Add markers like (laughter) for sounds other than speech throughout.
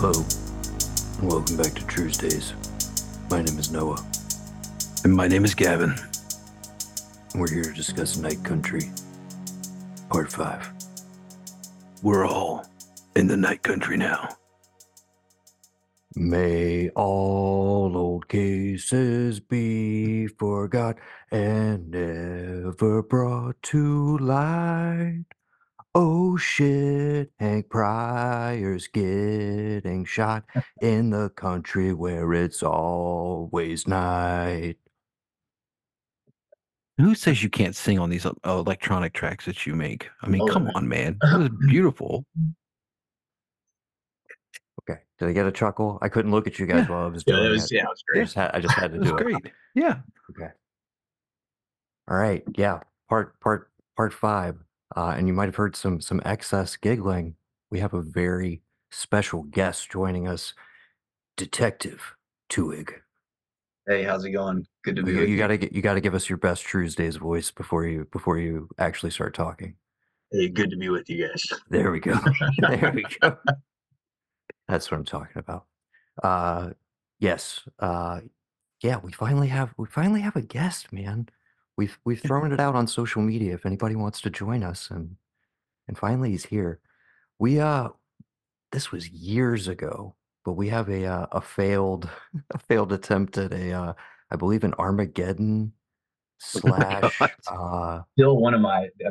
Hello, and welcome back to Tuesdays. My name is Noah. And my name is Gavin. We're here to discuss Night Country, Part 5. We're all in the Night Country now. May all old cases be forgot and never brought to light. Oh shit, Hank Pryor's getting shot (laughs) in the country where it's always night. Who says you can't sing on these uh, electronic tracks that you make? I mean, Oh, come on, man. That was (laughs) beautiful. Okay, did I get a chuckle? I couldn't look at you guys Yeah. while I was Yeah, doing was it. yeah, it was I great. just had, I just had (laughs) to It was do it. great. Yeah. Okay. All right. Yeah. Part part part five. Uh, and you might have heard some some excess giggling. We have a very special guest joining us, Detective Twohig. Hey, how's it going? Good to be You, with you you. gotta get you gotta give us your best Tuesdays voice before you before you actually start talking. Hey, good to be with you guys. There we go. (laughs) (laughs) there we go. That's what I'm talking about. Uh yes. Uh yeah, we finally have we finally have a guest, man. We've we've thrown it out on social media if anybody wants to join us and and finally he's here. We uh this was years ago, but we have a uh, a failed (laughs) a failed attempt at a uh I believe an Armageddon (laughs) slash uh Still one of my, uh,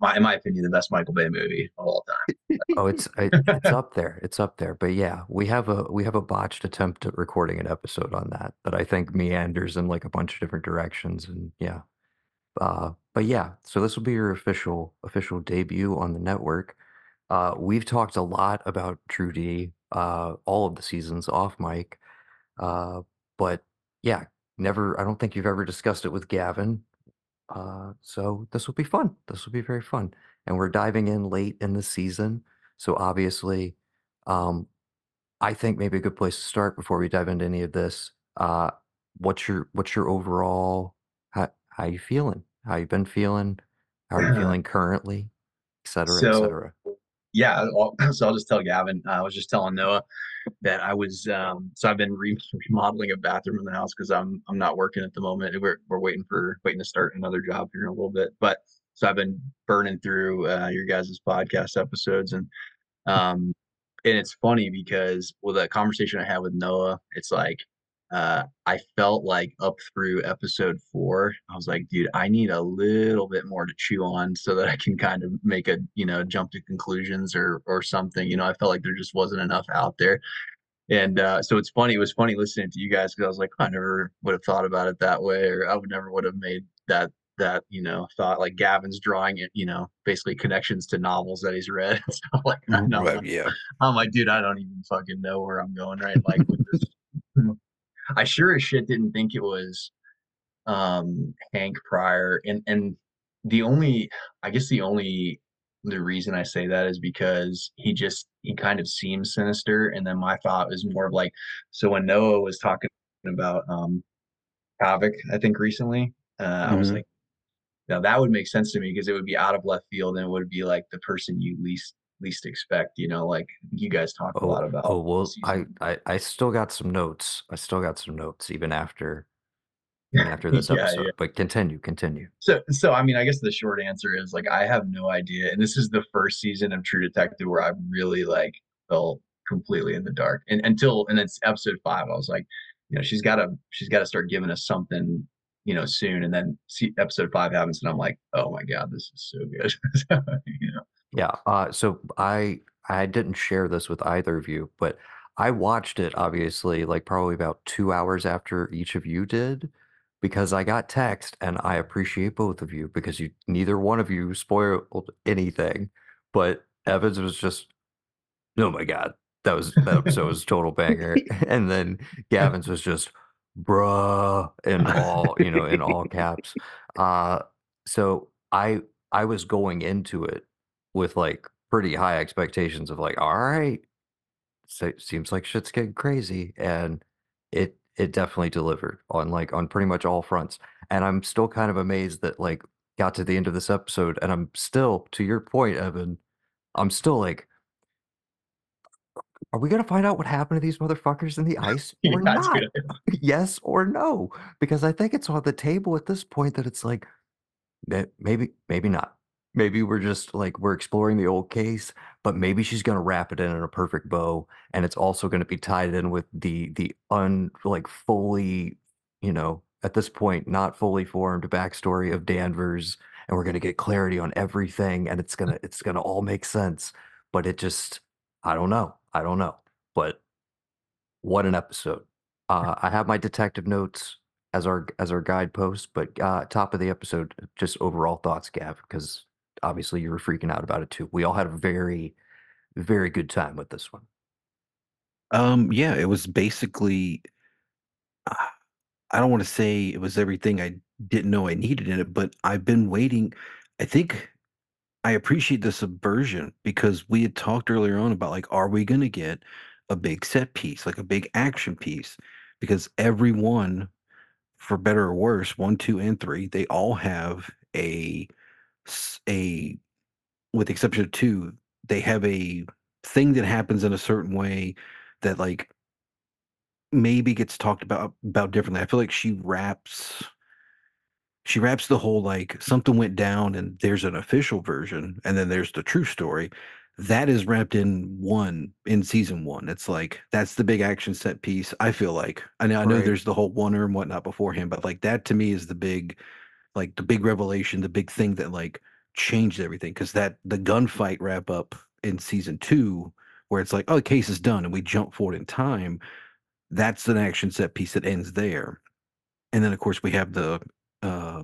my, in my opinion, the best Michael Bay movie of all time. Oh, it's it, it's (laughs) up there. It's up there. But yeah, we have a we have a botched attempt at recording an episode on that that I think meanders in like a bunch of different directions and yeah. Uh but yeah, so this will be your official official debut on the network. Uh we've talked a lot about True D uh all of the seasons off mic. Uh but yeah, never I don't think you've ever discussed it with Gavin. Uh so this will be fun. This will be very fun. And we're diving in late in the season. So obviously, um, I think maybe a good place to start before we dive into any of this. Uh, what's your what's your overall how how you feeling? How you been feeling? How are you (clears throat) feeling currently? Et cetera, et So, cetera. yeah, I'll, (clears throat) so I'll just tell Gavin. Uh, I was just telling Noah that I was. Um, so I've been re- (laughs) remodeling a bathroom in the house because I'm I'm not working at the moment. We're we're waiting for waiting to start another job here in a little bit. But so I've been burning through uh, your guys' podcast episodes and um and it's funny because with that conversation I had with Noah, it's like uh I felt like up through episode four, I was like, dude, I need a little bit more to chew on so that I can kind of make a you know jump to conclusions or or something. You know, I felt like there just wasn't enough out there. And uh, so it's funny. It was funny listening to you guys because I was like, I never would have thought about it that way, or I would never would have made that that you know thought like Gavin's drawing it, you know, basically connections to novels that he's read (laughs) and stuff like I'm Right, like, yeah. I'm like, dude, I don't even fucking know where I'm going, right? Like, with this. I sure as shit didn't think it was um Hank Pryor, and and the only, I guess the only the reason I say that is because he just he kind of seems sinister, and then my thought was more of like, so when Noah was talking about um Havoc, I think recently, uh, I was Mhm. like, now that would make sense to me because it would be out of left field and it would be like the person you least least expect, you know, like you guys talk a oh, lot Oh, about oh well, I. I I still got some notes. I still got some notes even after even (laughs) after this Yeah, episode. yeah. But continue, continue. So, so I mean, I guess the short answer is like I have no idea, and this is the first season of True Detective where I really like felt completely in the dark, and until and it's episode five, I was like, you know, she's got to she's got to start giving us something, you know, soon, and then see episode five happens, and I'm like, oh my god, this is so good, (laughs) you know. Yeah. Uh, so I I didn't share this with either of you, but I watched it obviously like probably about two hours after each of you did because I got text and I appreciate both of you because you neither one of you spoiled anything, but Evans was just oh my god that was that episode was a total banger, (laughs) and then Gavin's was just bruh in all you know in all caps. (laughs) Uh, so I I was going into it with like pretty high expectations of like, all right, so seems like shit's getting crazy, and it it definitely delivered on like on pretty much all fronts. And I'm still kind of amazed that like got to the end of this episode, and I'm still to your point, Evan. I'm still like, are we gonna find out what happened to these motherfuckers in the (laughs) ice or not? (laughs) yes or no? Because I think it's on the table at this point that it's like maybe maybe not. Maybe we're just like we're exploring the old case, but maybe she's gonna wrap it in in a perfect bow, and it's also gonna be tied in with the the un like fully, you know, at this point, not fully formed backstory of Danvers, and we're gonna get clarity on everything, and it's gonna it's gonna all make sense. But it just I don't know. I don't know. But what an episode. Uh, I have my detective notes as our as our guidepost, but uh, top of the episode, just overall thoughts, Gav, because obviously you were freaking out about it too. We all had a very, very good time with this one. Um, yeah, it was basically. Uh, I don't want to say it was everything I didn't know I needed in it, but I've been waiting. I think I appreciate the subversion because we had talked earlier on about like, are we going to get a big set piece, like a big action piece? Because everyone, for better or worse, one, two, and three, they all have a a, with the exception of two, they have a thing that happens in a certain way that like maybe gets talked about about differently. I feel like she wraps she wraps the whole like something went down and there's an official version and then there's the true story that is wrapped in one in season one it's like that's the big action set piece i feel like i know, I know Right. there's the whole wonder and whatnot beforehand but like that to me is the big like the big revelation the big thing that like changed everything because that the gunfight wrap up in season two where it's like oh the case is done and we jump forward in time that's an action set piece that ends there. And then of course we have the uh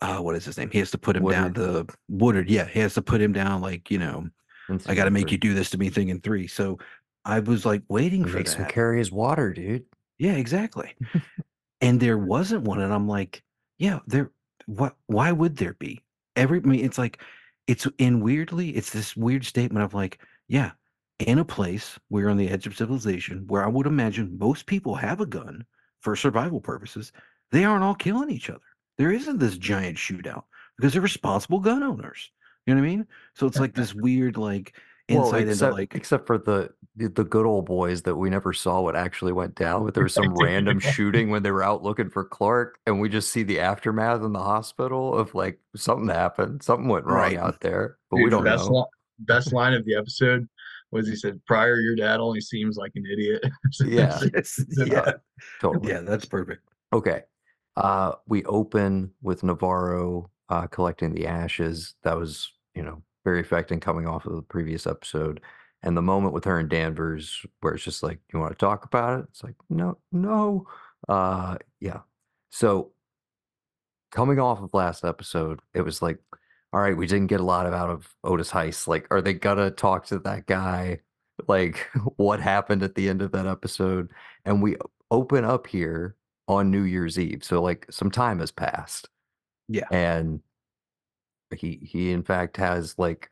uh what is his name? He has to put him down the woodard yeah he has to put him down like you know i gotta make three. you do this to me thing in three. So i was like waiting for makes him that. carry his water, dude. yeah exactly (laughs) and there wasn't one and i'm like yeah there what why would there be? Every I mean, it's like it's in weirdly it's this weird statement of like yeah in a place where on the edge of civilization where i would imagine most people have a gun for survival purposes they aren't all killing each other. There isn't this giant shootout because they're responsible gun owners. You know what i mean? So it's like this (laughs) weird like insight well, into except, like except for the, the the good old boys that we never saw what actually went down. But there was some random (laughs) shooting when they were out looking for Clark, and we just see the aftermath in the hospital of like something happened, something went wrong Right. out there, but we don't best know. Li- best line of the episode was he said, "Pryor, your dad only seems like an idiot." (laughs) Yeah. yeah. Totally. yeah that's perfect Okay. Uh, we open with Navarro uh, collecting the ashes. That was, you know, very affecting coming off of the previous episode. And the moment with her and Danvers, where it's just like, you want to talk about it? It's like, no, no. Uh, yeah. So coming off of last episode, it was like, all right, we didn't get a lot of out of Otis Heiss. Like, are they gonna talk to that guy? Like, (laughs) what happened at the end of that episode? And we open up here on New Year's Eve. So like some time has passed. Yeah. And he he in fact has like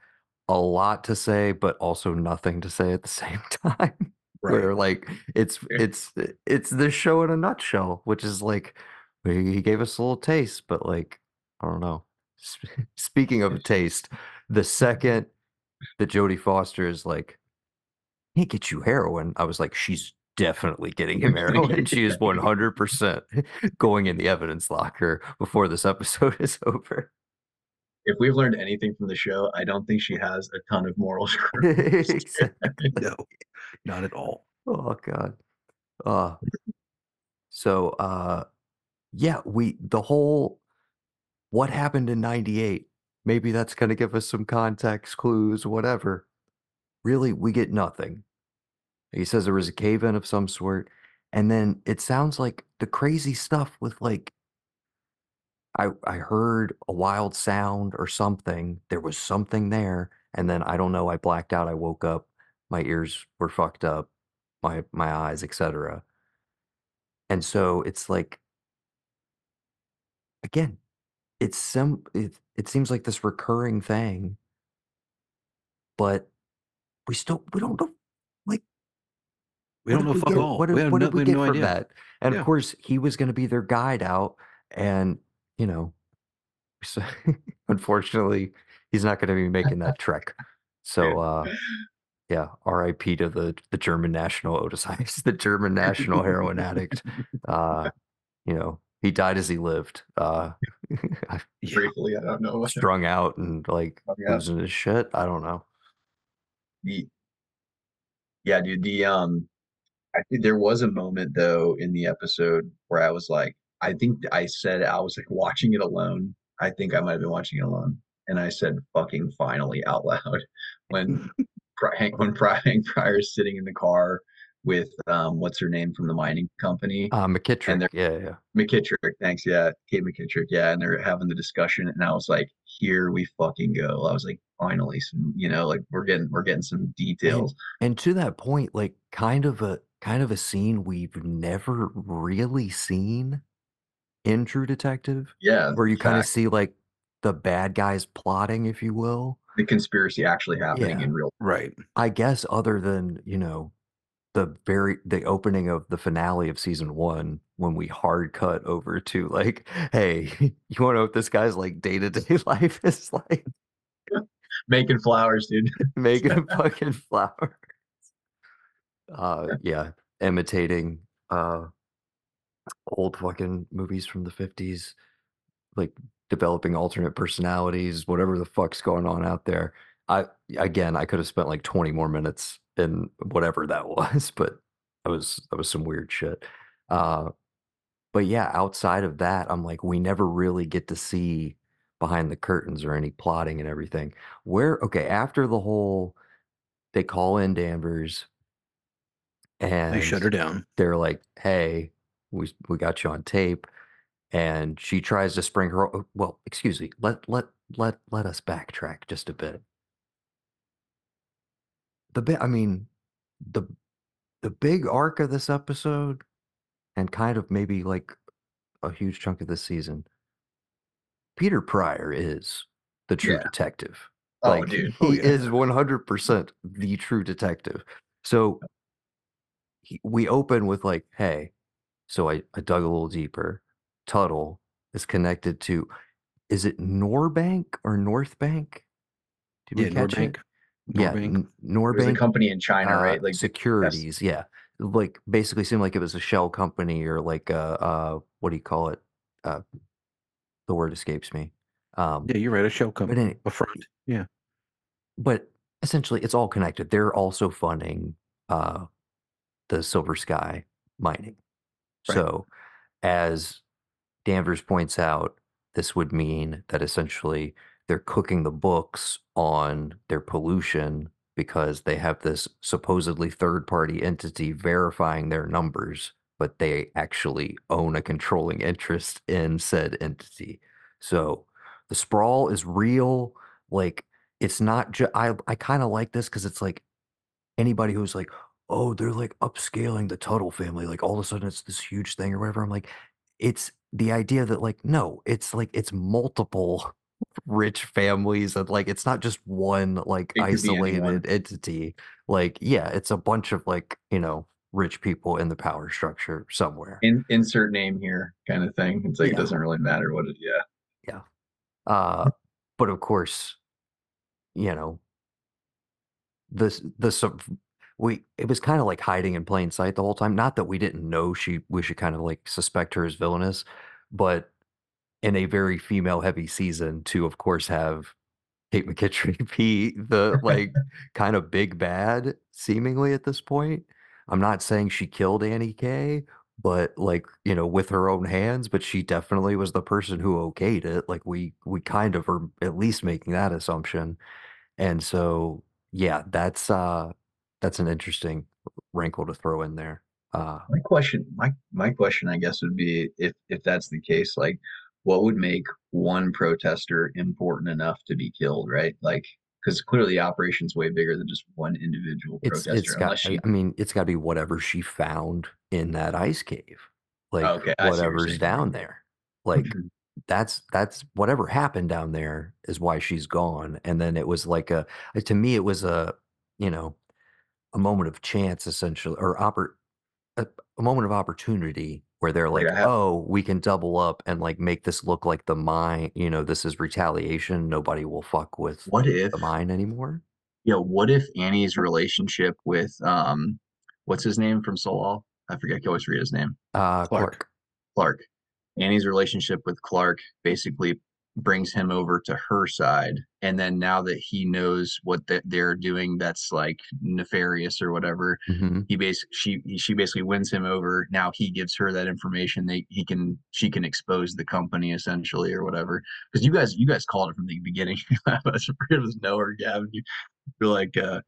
a lot to say, but also nothing to say at the (laughs) same time. Where like it's it's it's this show in a nutshell, which is like he he gave us a little taste, but like I don't know. (laughs) Speaking of a taste, the second that Jodie Foster is like, "Can't get you heroin," I was like, "She's definitely getting him heroin. She is (laughs) one hundred percent going in the evidence locker before this episode is over." If we've learned anything from the show, I don't think she has a ton of moral (laughs) scruples. (laughs) No not at all Oh god. Uh so uh yeah, we the whole what happened in 98. Maybe that's going to give us some context clues whatever. Really, we get nothing. He says there was a cave in of some sort and then it sounds like the crazy stuff with like I I heard a wild sound or something. There was something there and then I don't know, I blacked out, I woke up, my ears were fucked up, my my eyes, etc. And so it's like again, it's some it it seems like this recurring thing, but we still we don't know like we don't know did fuck get, all What did, we have what no, did we we get no from idea that? And Yeah. of course, he was going to be their guide out, and you know, so (laughs) unfortunately, he's not going to be making that trek. So uh, yeah. R.I.P. to the the German national Otis Heiss, (laughs) the German national heroin addict. (laughs) Uh, you know, he died as he lived. Uh, Briefly, I don't know. strung out and like Oh, yeah. losing his shit. I don't know. the yeah dude the um i think there was a moment though in the episode where i was like i think i said i was like watching it alone i think i might have been watching it alone and i said fucking finally (laughs) out loud when (laughs) Pri- Hank when Pri- Hank Pryor's sitting in the car with um what's her name from the mining company Uh, McKittrick. they're- Yeah, yeah. McKittrick, thanks. Yeah, Kate McKittrick. Yeah, and they're having the discussion, and I was like, "Here we fucking go." I was like, "Finally, some, you know, like we're getting we're getting some details." And to that point, like kind of a kind of a scene we've never really seen in True Detective, Yeah, where you kind of see like the bad guys plotting, if you will. the conspiracy actually happening Yeah. in real. Right. I guess other than, you know, the very the opening of the finale of season one when we hard cut over to like, hey, (laughs) you want to know what this guy's like day to day life is like? (laughs) Making flowers, dude. (laughs) making fucking flowers. Uh, yeah, imitating uh old fucking movies from the fifties, like developing alternate personalities, whatever the fuck's going on out there. I again, I could have spent like twenty more minutes in whatever that (laughs) was, but that was that was some weird shit. Uh, but yeah, outside of that, I'm like, we never really get to see behind the curtains or any plotting and everything. Where okay, after the whole they call in Danvers and They shut her down. they're like, "Hey, we we got you on tape," and she tries to spring her. Well, excuse me. Let let let let us backtrack just a bit. The bit, I mean, the the big arc of this episode, and kind of maybe like a huge chunk of this season. Peter Pryor is the true Yeah. detective. Oh, Like dude. Oh, he Oh, yeah. is 100% the true detective. So he, we open with like, hey, so I, I dug a little deeper. Tuttle is connected to, is it Norbank or North Bank? Did Yeah, we catch Norbank. it? Yeah, Norbank. There's a company in China, uh, right? Like securities. Yeah, like basically seemed like it was a shell company or like a uh, what do you call it? Uh, the word escapes me. Um, Yeah, you're right. A shell company. any, A front. Yeah. but essentially it's all connected. They're also funding uh, the Silver Sky mining. Right. So, as Danvers points out, this would mean that essentially they're cooking the books on their pollution because they have this supposedly third party entity verifying their numbers, but they actually own a controlling interest in said entity. So the sprawl is real. Like, it's not just, I, I kind of like this because it's like anybody who's like, oh, they're like upscaling the Tuttle family. Like all of a sudden it's this huge thing or whatever. I'm like, it's the idea that like, no, it's like it's multiple (laughs) rich families and like it's not just one like It could be anyone. isolated entity. Like, yeah, it's a bunch of like, you know, rich people in the power structure somewhere. in, insert name here kind of thing. It's like Yeah. it doesn't really matter what it. Yeah, Uh, but of course, you know, this the sub we it was kind of like hiding in plain sight the whole time. Not that we didn't know she we should kind of like suspect her as villainous, but in a very female heavy season to of course have Kate (laughs) McKittrick be the like (laughs) kind of big bad seemingly at this point. I'm not saying she killed Annie K, but like, you know, with her own hands, but she definitely was the person who okayed it. Like we we kind of are at least making that assumption. And so yeah, that's uh that's an interesting wrinkle to throw in there. Uh my question, my my question, I guess, would be if if that's the case, like, what would make one protester important enough to be killed, right? Like, because clearly the operation's way bigger than just one individual it's protester. it's got she, I mean, it's gotta be whatever she found in that ice cave. Like okay, I see what you're whatever's down there. Like Mhm. that's that's whatever happened down there is why she's gone and then it was like a to me it was a you know a moment of chance essentially or oppor- a, a moment of opportunity where they're Like, like I have- oh we can double up and like make this look like the mine you know this is retaliation nobody will fuck with What if the mine anymore Yeah, what if Annie's relationship with um what's his name from Soul? I forget, I can always forget his name. Uh, Clark. Clark. Clark. Annie's relationship with Clark basically brings him over to her side. And then now that he knows what that they're doing that's like nefarious or whatever, Mhm. he basically she she basically wins him over. Now he gives her that information. They he can she can expose the company essentially or whatever. Because you guys you guys called it from the beginning. (laughs) I was it was Noah or Gavin. You, you're like uh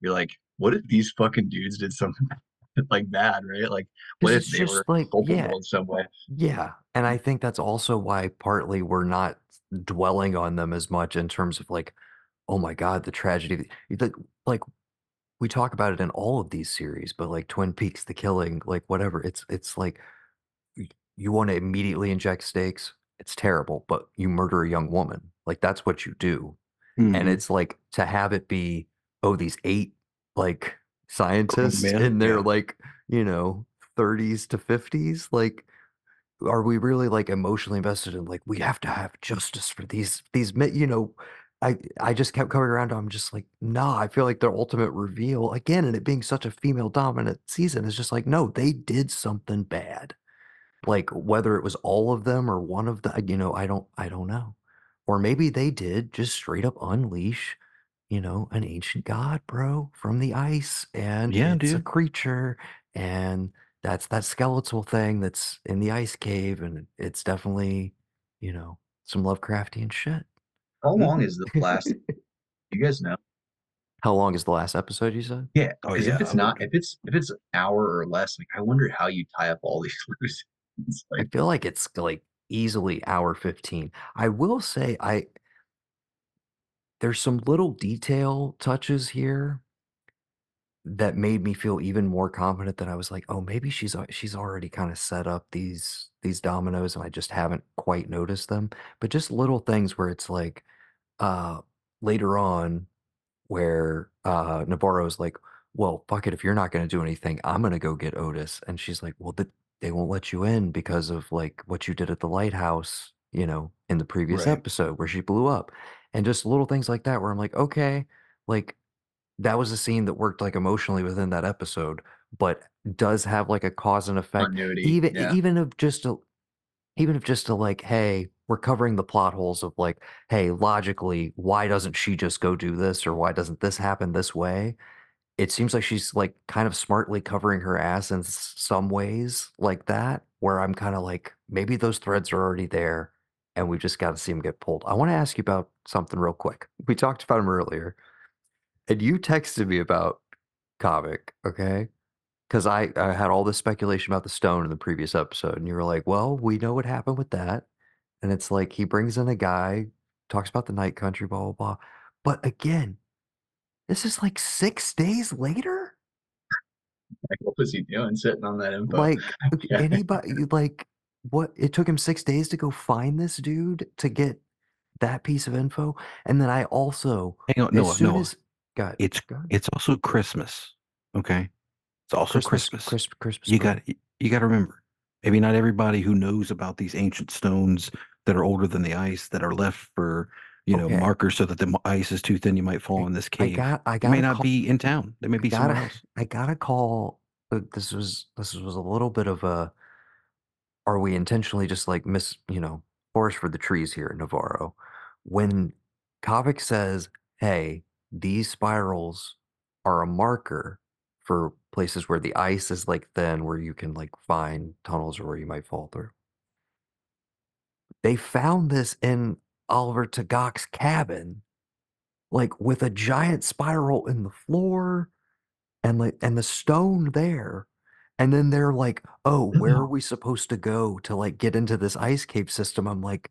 you're like, what if these fucking dudes did something (laughs) like bad, right? Like what if they just were like, yeah, in some way? yeah, and I think that's also why partly we're not dwelling on them as much in terms of like, oh my god, the tragedy. Like, like we talk about it in all of these series, but like Twin Peaks, The Killing, like whatever. It's it's like y- you want to immediately inject stakes. It's terrible, but you murder a young woman. Like that's what you do. And Mhm. it's like to have it be, oh, these eight like scientists men, in their yeah. like, you know, 30s to 50s, like are we really like emotionally invested in like we have to have justice for these these men, you know, I I just kept coming around I'm just like, nah, I feel like their ultimate reveal again, and it being such a female dominant season is just like, no, they did something bad. Like whether it was all of them or one of the, you know, I don't I don't know. Or maybe they did just straight up unleash, you know, an ancient god, bro, from the ice, and Yeah, it's a creature, and that's that skeletal thing that's in the ice cave, and it's definitely, you know, some Lovecraftian shit. How long is the last? (laughs) You guys know? How long is the last episode you said? Yeah, Oh, because yeah, if it's I not, would- if it's if it's an hour or less, like I wonder how you tie up all (laughs) these loose. ends, I feel like it's like easily hour 15. I will say I there's some little detail touches here that made me feel even more confident that I was like, "Oh, maybe she's al- she's already kind of set up these these dominoes and I just haven't quite noticed them." But just little things where it's like uh later on where uh Navarro's like, "Well, fuck it, if you're not going to do anything, I'm going to go get Otis." And she's like, "Well, the, they won't let you in because of like what you did at the lighthouse, you know, in the previous Right. episode where she blew up." And just little things like that where I'm like, "Okay, like that was a scene that worked like emotionally within that episode, but does have like a cause and effect continuity. even Yeah, even if just a even if just to like, hey, we're covering the plot holes of like, hey, logically, why doesn't she just go do this or why doesn't this happen this way? It seems like she's like kind of smartly covering her ass in some ways like that, where I'm kind of like, maybe those threads are already there and we've just got to see them get pulled. I want to ask you about something real quick. We talked about him earlier and you texted me about comic, okay? Because I, I had all this speculation about the stone in the previous episode, and you were like, well, we know what happened with that. And it's like he brings in a guy, talks about the night country, blah, blah, blah. But again, this is like six days later. like what was he doing sitting on that info? Like (laughs) Yeah. anybody, like what? It took him six days to go find this dude to get that piece of info. And then I also, Hang on, as Noah, soon Noah. as, God, It's God, it's also Christmas. Okay. It's also Christmas, Christmas. Christmas, Christmas. You got you got to remember. Maybe not everybody who knows about these ancient stones that are older than the ice that are left for you know Okay. markers so that the ice is too thin you might fall in this cave. I got, I got may not be in town. They may be gotta, somewhere else. I gotta call. uh, This was this was a little bit of a. Are we intentionally just like miss, you know, forest for the trees here, in Navarro? When Qavvik says, "Hey, these spirals are a marker for places where the ice is like thin, where you can like find tunnels or where you might fall through." They found this in Oliver Tagaq's cabin, like with a giant spiral in the floor and like and the stone there and then they're like oh where mm-hmm. are we supposed to go to like get into this ice cave system i'm like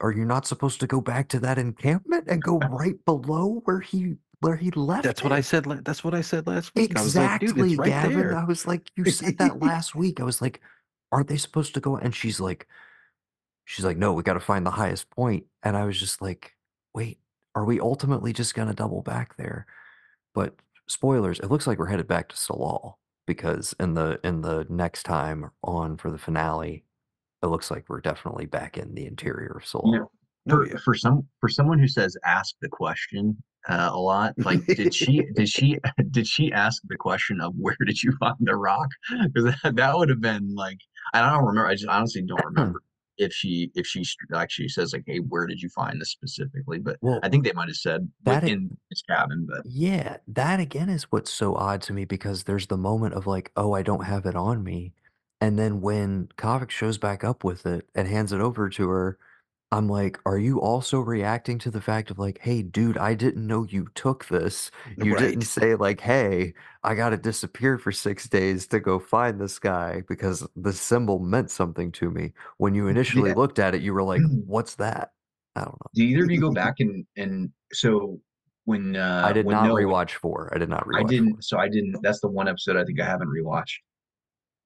are you not supposed to go back to that encampment and go (laughs) right below where he where he left That's what I said. la- That's what I said last week. I was like, dude, exactly it's right gavin there. i was like you said that (laughs) last week i was like aren't they supposed to go and she's like she's like no we got to find the highest point. and i was just like wait are we ultimately just going to double back there but spoilers, it looks like we're headed back to Tsalal because in the in the next time on for the finale, it looks like we're definitely back in the interior of Tsalal. You know, Oh, for, yeah. for some for someone who says ask the question, uh, a lot. (laughs) Like, did she did she (laughs) did she ask the question of where did you (laughs) find the rock? Because that, that would have been like I don't remember. I just honestly don't (clears throat) remember if she if she actually says like, "Hey, where did you find this specifically?" But Well, I think they might have said that i- within his cabin. But Yeah, that again is what's so odd to me because there's the moment of like, oh, I don't have it on me. And then when Qavvik shows back up with it and hands it over to her, I'm like, are you also reacting to the fact of like, hey, dude, I didn't know you took this. (laughs) You didn't Right. say like, hey, I gotta disappear for six days to go find this guy because the symbol meant something to me. When you (laughs) initially Yeah. looked at it, you were like, (clears throat) what's that? I don't know. do either of you go (laughs) back and and so when uh I did when not Noah- rewatch four. I did not rewatch I four. didn't. So I didn't. That's the one episode I think I haven't rewatched.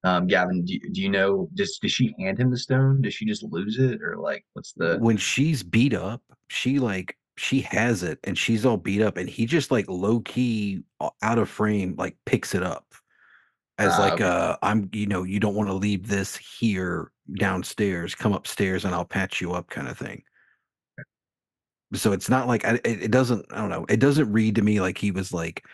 Um, Gavin, do, you- do you know? Does does she hand him the stone? Does she just lose it, or like what's the? when she's beat up, she like she has it and she's all beat up, and he just like low key uh, out of frame, like picks it up as Ah, like okay. uh I'm you know you don't want to leave this here downstairs, come upstairs and I'll patch you up kind of thing. So it's not like I, it, it doesn't I don't know it doesn't read to me like he was like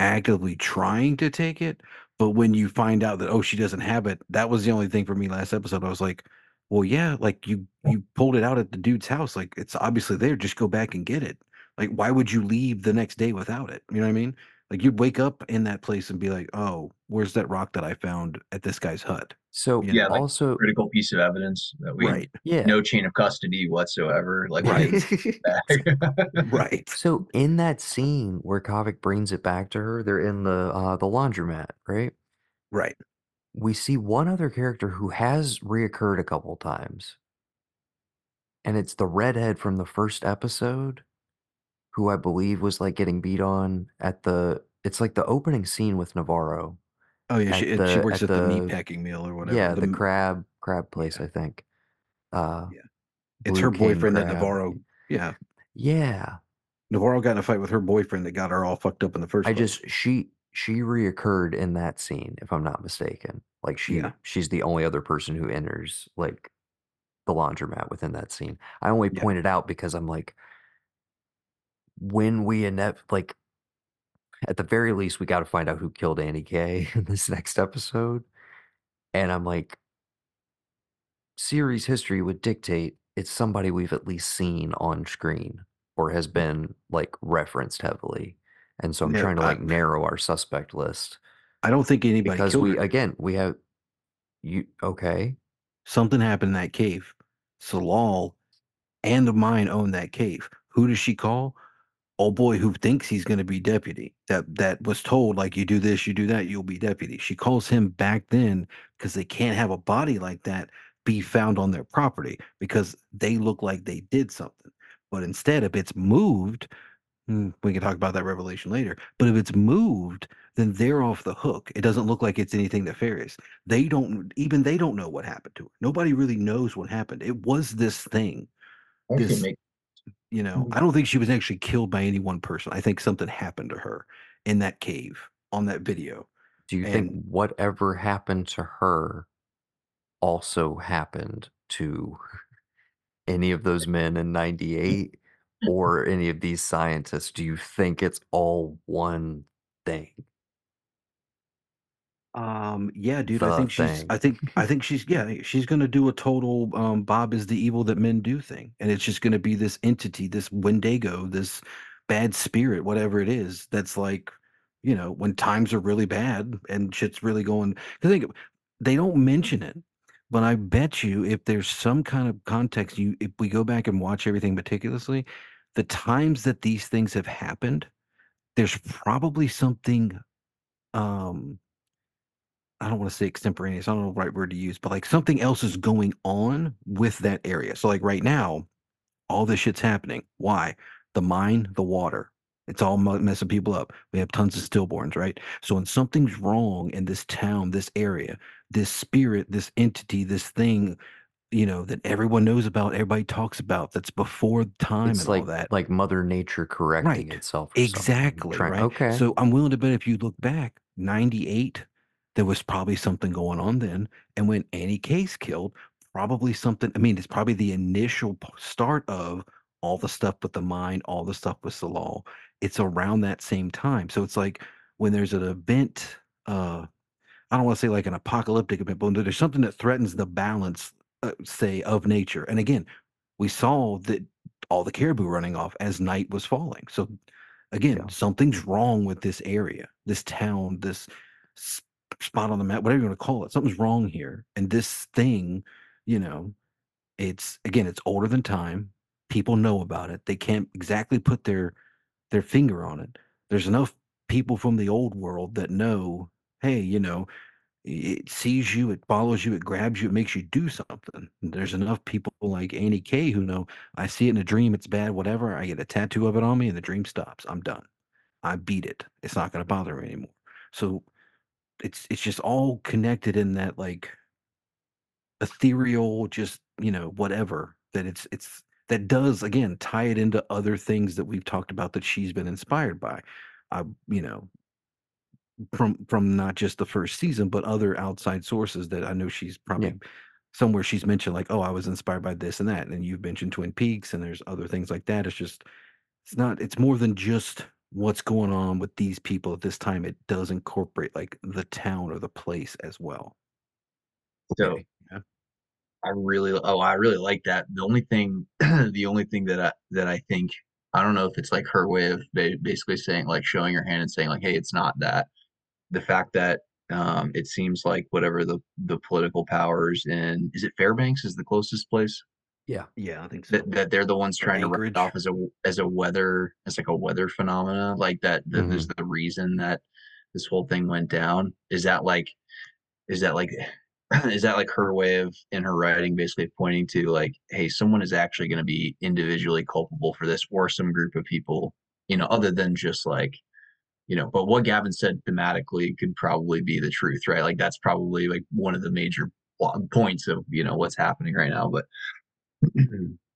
actively trying to take it, but when you find out that oh she doesn't have it, that was the only thing for me last episode. I was like, well yeah, like you you pulled it out at the dude's house, like it's obviously there. Just go back and get it. Like why would you leave the next day without it? You know what I mean? Like you'd wake up in that place and be like, oh, where's that rock that I found at this guy's hut? So Yeah, like also, critical piece of evidence that we Right, yeah. no chain of custody whatsoever. Like Right. (laughs) right. So in that scene where Qavvik brings it back to her, they're in the uh, the laundromat, right? Right. We see one other character who has reoccurred a couple times, and it's the redhead from the first episode, who I believe was like getting beat on at the. It's like the opening scene with Navarro. Oh yeah, she, and she works at the, the- meatpacking mill or whatever. yeah, the, m- crab crab place, I think. Uh, Yeah. it's Blue her King boyfriend that. Navarro. Yeah, Yeah, Navarro got in a fight with her boyfriend that got her all fucked up in the first. I place. just she she reoccurred in that scene, if I'm not mistaken. Like she Yeah. she's the only other person who enters like the laundromat within that scene. I only Yeah. pointed out because I'm like, when we inev like at the very least we got to find out who killed Annie K (laughs) in this next episode, and I'm like, series history would dictate it's somebody we've at least seen on screen or has been like referenced heavily. And so I'm trying to I- like narrow our suspect list I don't think anybody because we her. again we have you okay Something happened in that cave. Tsalal and the mine own that cave. Who does she call? Old boy who thinks he's going to be deputy. That that was told like you do this, you do that, you'll be deputy. She calls him back then because they can't have a body like that be found on their property because they look like they did something. But instead, if it's moved, hmm, we can talk about that revelation later. But if it's moved, then they're off the hook. It doesn't look like it's anything nefarious. They don't even they don't know what happened to her. Nobody really knows what happened. It was this thing. This- make- You know, Mhm. I don't think she was actually killed by any one person. I think something happened to her in that cave on that video. do you think whatever happened to her also happened to (laughs) any of those men in 98 or any of these scientists do you think it's all one thing Um, yeah, dude, I The think she's thing. I think I (laughs) think she's yeah, she's gonna do a total um Bob is the evil that men do thing. And it's just gonna be this entity, this Wendigo, this bad spirit, whatever it is, that's like, you know, when times are really bad and shit's really going because think they don't mention it, but I bet you if there's some kind of context, you if we go back and watch everything meticulously, the times that these things have happened, there's probably something um I don't want to say extemporaneous. I don't know the right word to use, but like something else is going on with that area. So like right now, all this shit's happening. Why? The mine, the water. It's all messing people up. We have tons of stillborns, right? So when something's wrong in this town, this area, this spirit, this entity, this thing, you know, that everyone knows about, everybody talks about, that's before time it's and like all that. like mother nature correcting Right. itself. Exactly. Trying- right. okay So I'm willing to bet if you look back, 98, there was probably something going on then. And when Annie Case killed, probably something, I mean, it's probably the initial start of all the stuff with the mind, all the stuff with Tsalal. It's around that same time. So it's like when there's an event, uh, I don't want to say like an apocalyptic event, but there's something that threatens the balance, uh, say, of nature. And again, we saw that all the caribou running off as night was falling. So again, Yeah. something's wrong with this area, this town, this spot on the map, whatever you want to call it. Something's wrong here. And this thing, you know, it's again, it's older than time. People know about it. They can't exactly put their their finger on it. There's enough people from the old world that know, hey, you know, it sees you, it follows you, it grabs you, it makes you do something. There's enough people like Annie K who know I see it in a dream, it's bad, whatever. I get a tattoo of it on me and the dream stops. I'm done. I beat it. It's not going to bother me anymore. So it's it's just all connected in that like ethereal, just you know, whatever that it's it's that does again tie it into other things that we've talked about that she's been inspired by. I you know from from not just the first season but other outside sources that I know she's probably somewhere she's mentioned like oh I was inspired by this and that and you've mentioned Twin Peaks and there's other things like that. It's just it's not it's more than just what's going on with these people at this time. It does incorporate like the town or the place as well. So Okay. Yeah. I really, oh, I really like that. The only thing, (clears throat) the only thing that I that I think, I don't know if it's like her way of ba- basically saying, like, showing her hand and saying, like, hey, it's not that. The fact that um, it seems like whatever the the political powers in, is it Fairbanks is the closest place Yeah. Yeah, I think so. that that they're the ones Or trying to write it off as a as a weather as like a weather phenomena, like that. that There's Mm-hmm. the reason that this whole thing went down. Is that like is that like (clears throat) is that like her way of in her writing basically pointing to like hey someone is actually going to be individually culpable for this or some group of people you know other than just like you know but what gavin said thematically could probably be the truth right like that's probably like one of the major points of you know what's happening right now but I mm-hmm. don't. (clears throat)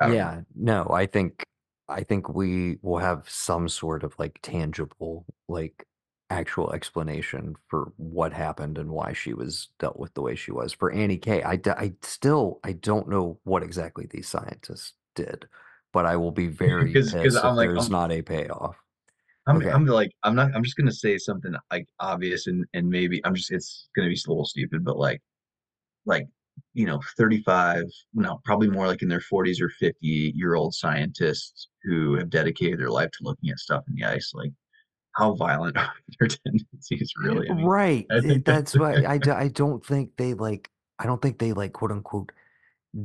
Oh. Yeah, no, I think I think we will have some sort of like tangible, like actual explanation for what happened and why she was dealt with the way she was. For Annie K, I, d- I still I don't know what exactly these scientists did, but I will be (laughs) very 'Cause- 'cause pissed I'm if like, there's I'm- not a payoff. I'm, Okay. I'm like I'm not I'm just gonna say something like obvious and and maybe I'm just it's gonna be a little stupid but like like you know 35 no probably more like in their 40s or 50 year old scientists who have dedicated their life to looking at stuff in the ice like how violent (laughs) are their tendencies really I mean, right. I eh, think That's that's- why (laughs) I don't think they like I don't think they like quote unquote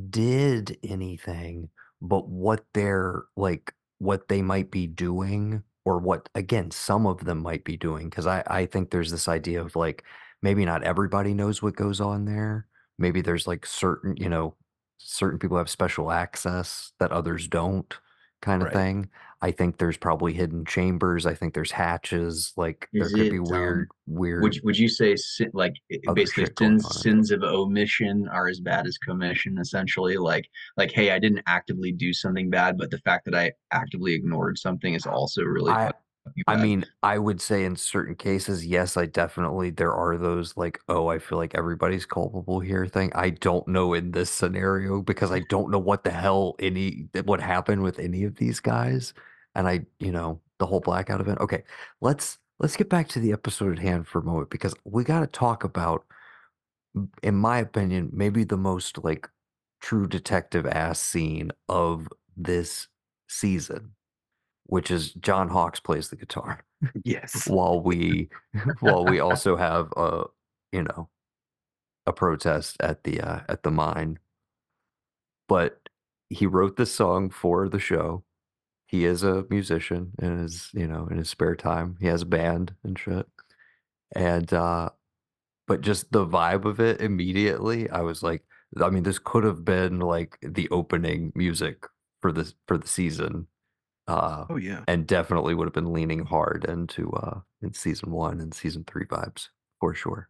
did anything, but what they're like what they might be doing or what again some of them might be doing because I I think there's this idea of like maybe not everybody knows what goes on there. Maybe there's like certain, you know, certain people have special access that others don't kind of Right. thing. I think there's probably hidden chambers. I think there's hatches. Like there could be it, um, weird, weird. would you, would you say sin, like basically sins sins of omission are as bad as commission essentially like like hey I didn't actively do something bad but the fact that I actively ignored something is also really I- I mean, I would say in certain cases, yes, I definitely there are those like, oh, I feel like everybody's culpable here thing. I don't know in this scenario because I don't know what the hell any what happened with any of these guys. And I, you know, the whole blackout event. Okay, let's let's get back to the episode at hand for a moment because we got to talk about, in my opinion, maybe the most like true detective ass scene of this season, which is John Hawkes plays the guitar (laughs) Yes. while we (laughs) while we also have a you know a protest at the uh, at the mine. But he wrote this song for the show. He is a musician in his you know in his spare time. He has a band and shit. And uh but just the vibe of it immediately i was like i mean this could have been like the opening music for this for the season uh Oh yeah. and definitely would have been leaning hard into uh in season one and season three vibes for sure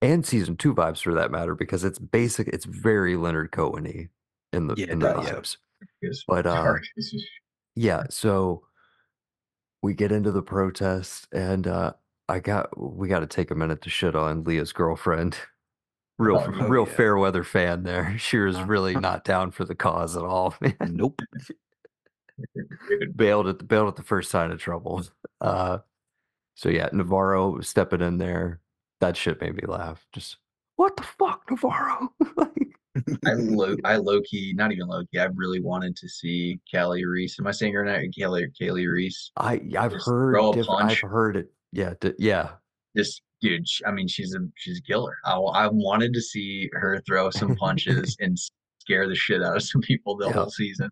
and season two vibes for that matter because it's basic it's very leonard cohen in the Yeah, in the vibes It's but, uh, hard. It's just- yeah so we get into the protest and uh i got we got to take a minute to shit on leah's girlfriend real (laughs) Oh, real yeah. fair weather fan there she was (laughs) really not down for the cause at all (laughs) man Nope. (laughs) bailed at the bailed at the first sign of trouble. Uh, so yeah, Navarro stepping in there. That shit made me laugh. Just what the fuck, Navarro? (laughs) like, I low, (laughs) I low key, not even low key. I really wanted to see Kelly Reese. Am I saying her name? Kelly Kelly Reese. I I've Just heard throw a diff- I've heard it. Yeah, d- yeah. Just dude. I mean, she's a she's a killer. I, I wanted to see her throw some punches and scare the shit out of some people the Yeah. whole season.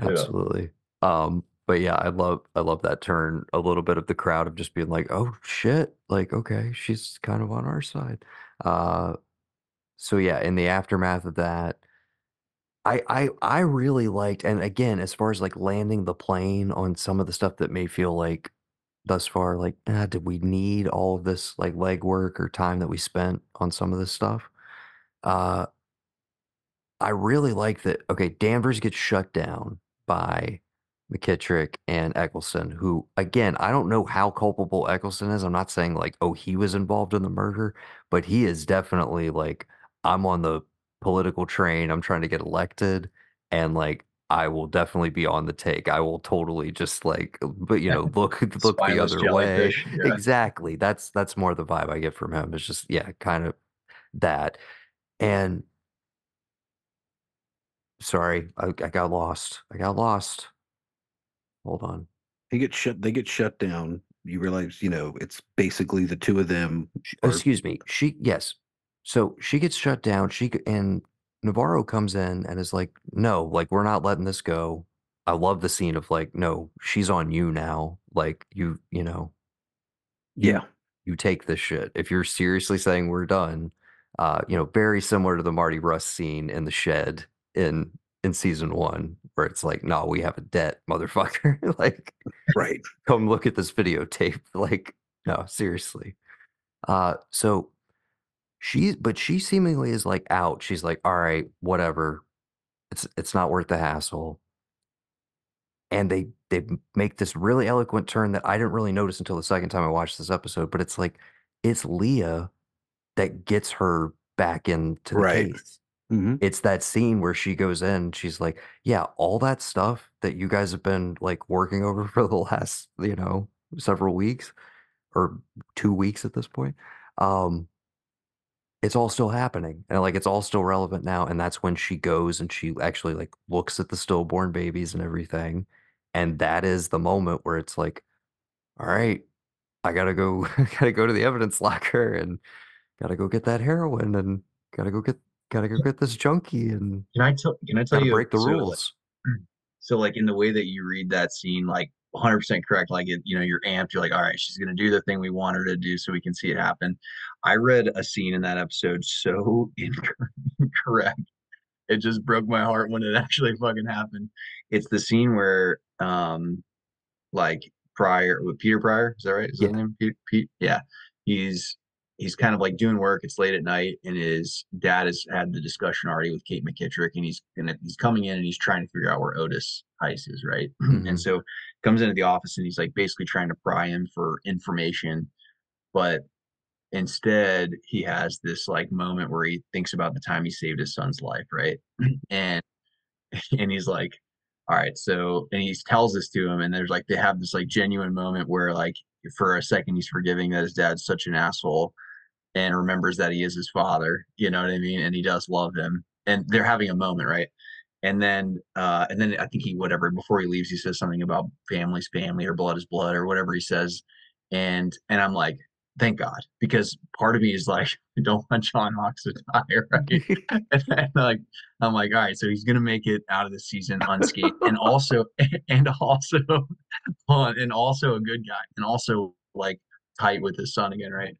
Absolutely. Um, but yeah, I love I love that turn. A little bit of the crowd of just being like, "Oh shit!" Like, okay, she's kind of on our side. Uh, so yeah, in the aftermath of that, I I I really liked, and again, as far as like landing the plane on some of the stuff that may feel like thus far, like, ah, did we need all of this like legwork or time that we spent on some of this stuff? Uh, I really like that. Okay, Danvers gets shut down by McKittrick and Eccleston, who, again, I don't know how culpable Eccleston is. I'm not saying like, oh, he was involved in the murder, but he is definitely like, I'm on the political train. I'm trying to get elected, and like, I will definitely be on the take. I will totally just like, but you know, (laughs) look look the other way. yeah. Exactly. That's that's more the vibe I get from him. It's just yeah, kind of that. And sorry, I, I got lost. I got lost. Hold on. They get shut. They get shut down. You realize, you know, it's basically the two of them. Are- Excuse me. She yes. So she gets shut down. She g- and Navarro comes in and is like, "No, like we're not letting this go." I love the scene of like, "No, she's on you now. Like you, you know, you, Yeah. you take this shit. If you're seriously saying we're done, uh, you know, very similar to the Marty Rust scene in the shed in in season one, where it's like, no, we have a debt, (laughs) motherfucker. (laughs) like, Right. come look at this videotape. (laughs) Like, no, seriously. Uh, so she, but she seemingly is like out. She's like, all right, whatever. It's it's not worth the hassle. And they they make this really eloquent turn that I didn't really notice until the second time I watched this episode. But it's like it's Leah that gets her back into the Right. case hmm it's that scene where she goes in she's like yeah all that stuff that you guys have been like working over (laughs) for the last you know several weeks or two weeks at this point um it's all still happening and like it's all still relevant now and that's when she goes and she actually like looks at the stillborn babies and everything and that is the moment where it's like all right i gotta go (laughs) gotta go to the evidence locker and gotta go get that heroin and gotta go get gotta go get this junkie and Can I tell? Can I tell you? break the so, like- rules. (clears throat) So like in the way that you read that scene, like 100% correct. Like it, you know, you're amped. You're like, all right, she's gonna do the thing we want her to do, so we can see it happen. I read a scene in that episode so (laughs) incorrect. It just broke my heart when it actually fucking happened. It's the scene where, um, like Pryor, with Peter Pryor, is that right? Is Yeah. his name? Pete, Pete? Yeah. He's he's kind of like doing work. It's late at night, and his dad has had the discussion already with Kate McKittrick, and he's gonna he's coming in and he's trying to figure out where Otis Heiss is, right? Mhm. and so comes into the office and he's like basically trying to pry him for information, but instead he has this like moment where he thinks about the time he saved his son's life, right? and (laughs) and he's like all right so and he tells this to him and there's like they have this like genuine moment where like for a second he's forgiving that his dad's such an asshole and remembers that he is his father you know what i mean? And he does love him and they're having a moment right? And then uh and then i think he whatever before he leaves he says something about family's family or blood is blood or whatever he says and and i'm like thank god because part of me is like (laughs) i don't want John Hawkes to die (laughs) right? (laughs) And, then, like I'm like, all right, so he's gonna make it out of the season unscathed, and also, and also, and also a good guy, and also like tight with his son again, right?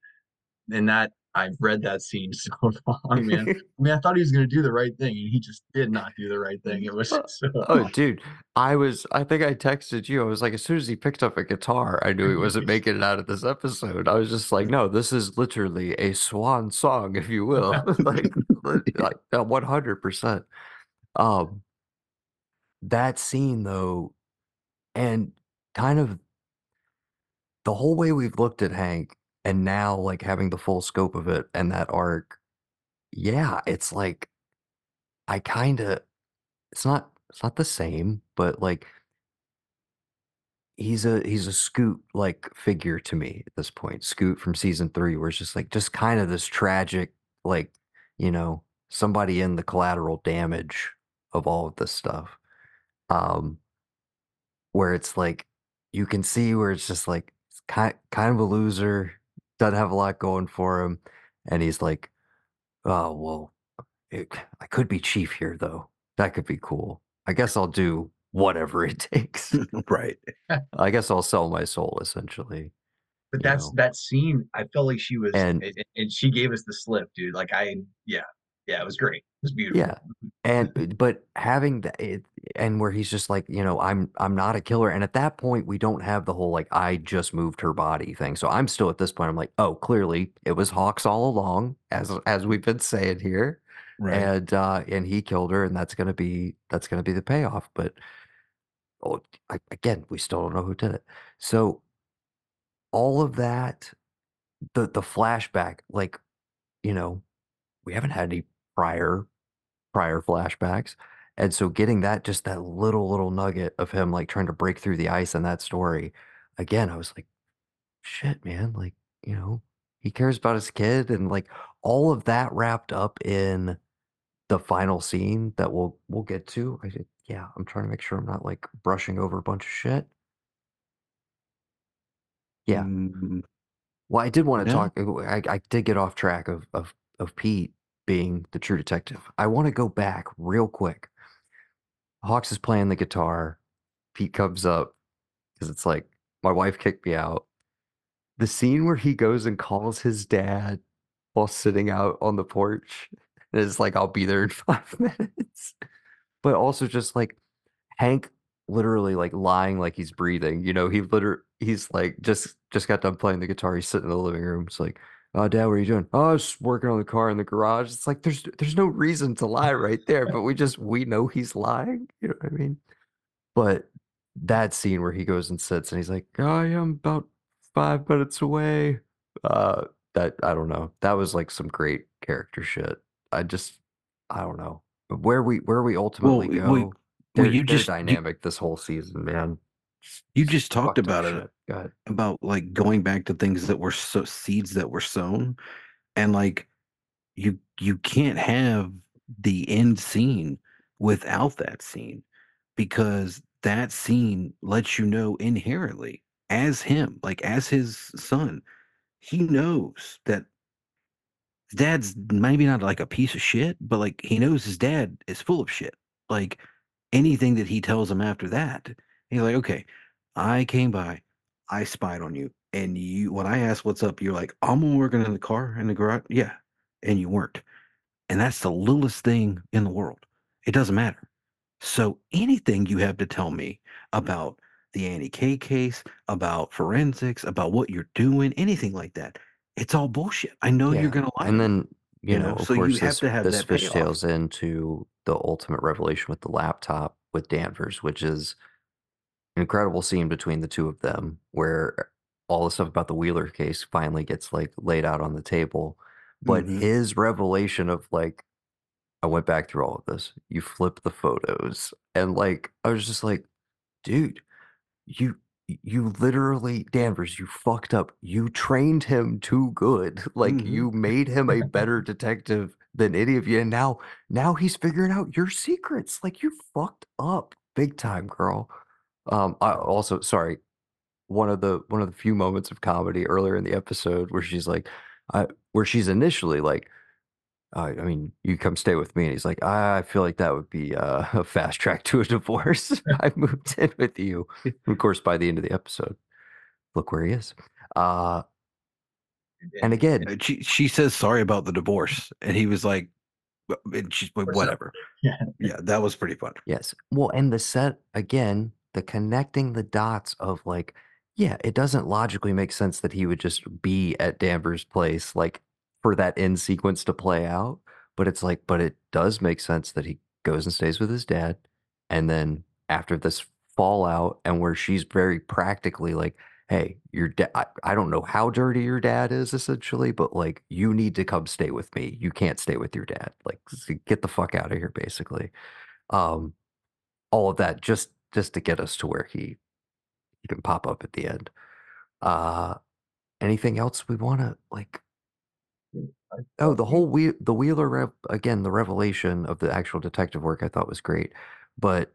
And that I've read that scene (laughs) so long, man. (laughs) I mean, I thought he was gonna do the right thing, and he just did not do the right thing. It was so. oh, (laughs) dude, I was. I think I texted you. I was like, as soon as he picked up a guitar, I knew he wasn't making it out of this episode. I was just like, no, this is literally a swan song, if you will, like, like one hundred percent. Um, that scene though, and kind of the whole way we've looked at Hank, and now like having the full scope of it and that arc, yeah, it's like I kind of it's not it's not the same, but like he's a he's a Scoot like figure to me at this point. Scoot from season three, where it's just like just kind of this tragic, like you know, somebody in the collateral damage of all of this stuff. Um, where it's like you can see where it's just like kind kind of a loser, doesn't have a lot going for him, and he's like, oh well, it, I could be chief here though. That could be cool. I guess I'll do whatever it (laughs) takes. (laughs) right. (laughs) I guess I'll sell my soul essentially. But that's know. that scene. I felt like she was, And- and, and she gave us the slip, dude. Like I, yeah, yeah, it was great. It was beautiful. Yeah. And but having that it, and where he's just like, you know, I'm I'm not a killer. And at that point, we don't have the whole like I just moved her body thing. So I'm still at this point, I'm like, oh, clearly it was Hawkes all along, as as we've been saying here. Right. And uh and he killed her, and that's gonna be that's gonna be the payoff. But oh, I, again, we still don't know who did it. So all of that, the the flashback, like, you know, we haven't had any prior prior flashbacks. And so getting that just that little little nugget of him like trying to break through the ice in that story, again, I was like, shit, man, like, you know, he cares about his kid and like all of that wrapped up in the final scene that we'll we'll get to. I did, yeah, I'm trying to make sure I'm not like brushing over a bunch of shit. Yeah. Mm, Well, I did want to No. talk. I, I did get off track of of of Pete being the true detective. I want to go back real quick. Hawkes is playing the guitar. Pete comes up because it's like my wife kicked me out. The scene where he goes and calls his dad while sitting out on the porch, and it's like I'll be there in (laughs) five minutes. But also just like Hank literally like lying like he's breathing. You know, he literally he's like just just got done playing the guitar. He's sitting in the living room. It's like, oh dad, what are you doing? Oh, I was working on the car in the garage. It's like there's there's no reason to lie right there, but we just we know he's lying. You know what I mean? But that scene where he goes and sits and he's like, I am about five minutes away. Uh that I don't know. That was like some great character shit. I just I don't know. Where we where we ultimately we- go. well, they're, you just- you- dynamic this whole season, man. You just talked about it shit. About like going back to things that were so seeds that were sown and like you you can't have the end scene without that scene because that scene lets you know inherently as him like as his son he knows that dad's maybe not like a piece of shit but like he knows his dad is full of shit like anything that he tells him after that he's like okay i came by I spied on you. And you when I asked what's up, you're like, I'm working in the car in the garage. Yeah. And you weren't. And that's the littlest thing in the world. It doesn't matter. So anything you have to tell me about the Annie K case, about forensics, about what you're doing, anything like that, it's all bullshit. I know Yeah, you're gonna lie. And then you, you know, know, of so you course, have this, to have this fishtails into the ultimate revelation with the laptop with Danvers, which is incredible scene between the two of them, where all the stuff about the Wheeler case finally gets like laid out on the table. But Mhm. his revelation of like, I went back through all of this. You flip the photos, and like, I was just like, dude, you you literally Danvers, you fucked up. You trained him too good. (laughs) Like Mhm. you made him a (laughs) better detective than any of you. And now now he's figuring out your secrets. Like you fucked up big time, girl. Um I also sorry, one of the one of the few moments of comedy earlier in the episode where she's like I where she's initially like uh, I mean, you come stay with me. And he's like, I feel like that would be uh, (laughs) a fast track to a divorce. (laughs) I moved in with you. (laughs) And of course, by the end of the episode, look where he is. Uh, and again, She she says sorry about the divorce. And he was like, "Wh- and she's like, whatever. Yeah. Yeah, that was pretty fun. yes. Well, and the set again, the connecting the dots of like, yeah, it doesn't logically make sense that he would just be at Danvers' place, like for that end sequence to play out. But it's like, but it does make sense that he goes and stays with his dad. And then after this fallout, and where she's very practically like, hey, your dad, I, I don't know how dirty your dad is essentially, but like, you need to come stay with me. You can't stay with your dad. Like, get the fuck out of here, basically. Um, all of that just just to get us to where he he can pop up at the end. Uh, anything else we want to like? Oh, the whole wheel, the Wheeler rev again. The revelation of the actual detective work I thought was great, but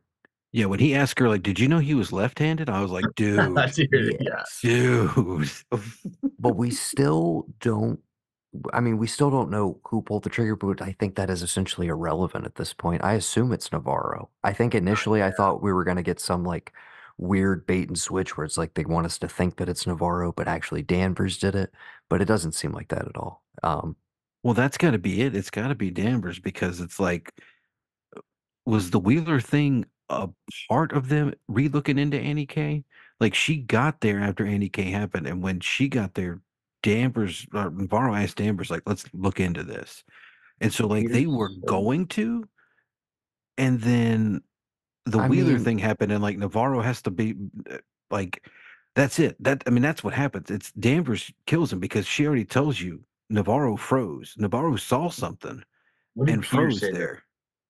Yeah, when he asked her, like, "Did you know he was left-handed?" I was like, (laughs) "Dude, Dude, dude." (laughs) but we still don't I mean, we still don't know who pulled the trigger, but I think that is essentially irrelevant at this point. I assume it's Navarro. I think initially I thought we were going to get some like weird bait and switch where it's like they want us to think that it's Navarro, but actually Danvers did it. But it doesn't seem like that at all. Um, Well, that's got to be it. It's got to be Danvers because it's like, was the Wheeler thing a part of them re-looking into Annie K? Like she got there after Annie K happened, and when she got there, Danvers, uh, Navarro asked Danvers, like, let's look into this. And so, like, they were going to, and then the I Wheeler mean- thing happened, and like Navarro has to be uh, like, that's it. That I mean, that's what happens. It's Danvers kills him because she already tells you Navarro froze. Navarro saw something and froze there.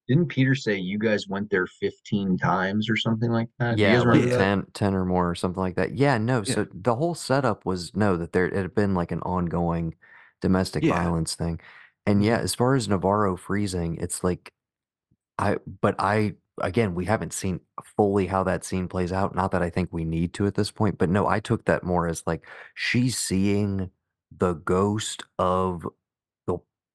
Didn't Peter say you guys went there 15 times or something like that? Yeah, like remember that? 10, 10 or more or something like that. Yeah, no. Yeah. So the whole setup was no, that there it had been like an ongoing domestic Yeah. violence thing. And yeah, Mhm. as far as Navarro freezing, it's like I but I again, we haven't seen fully how that scene plays out. Not that I think we need to at this point, but no, I took that more as like she's seeing the ghost of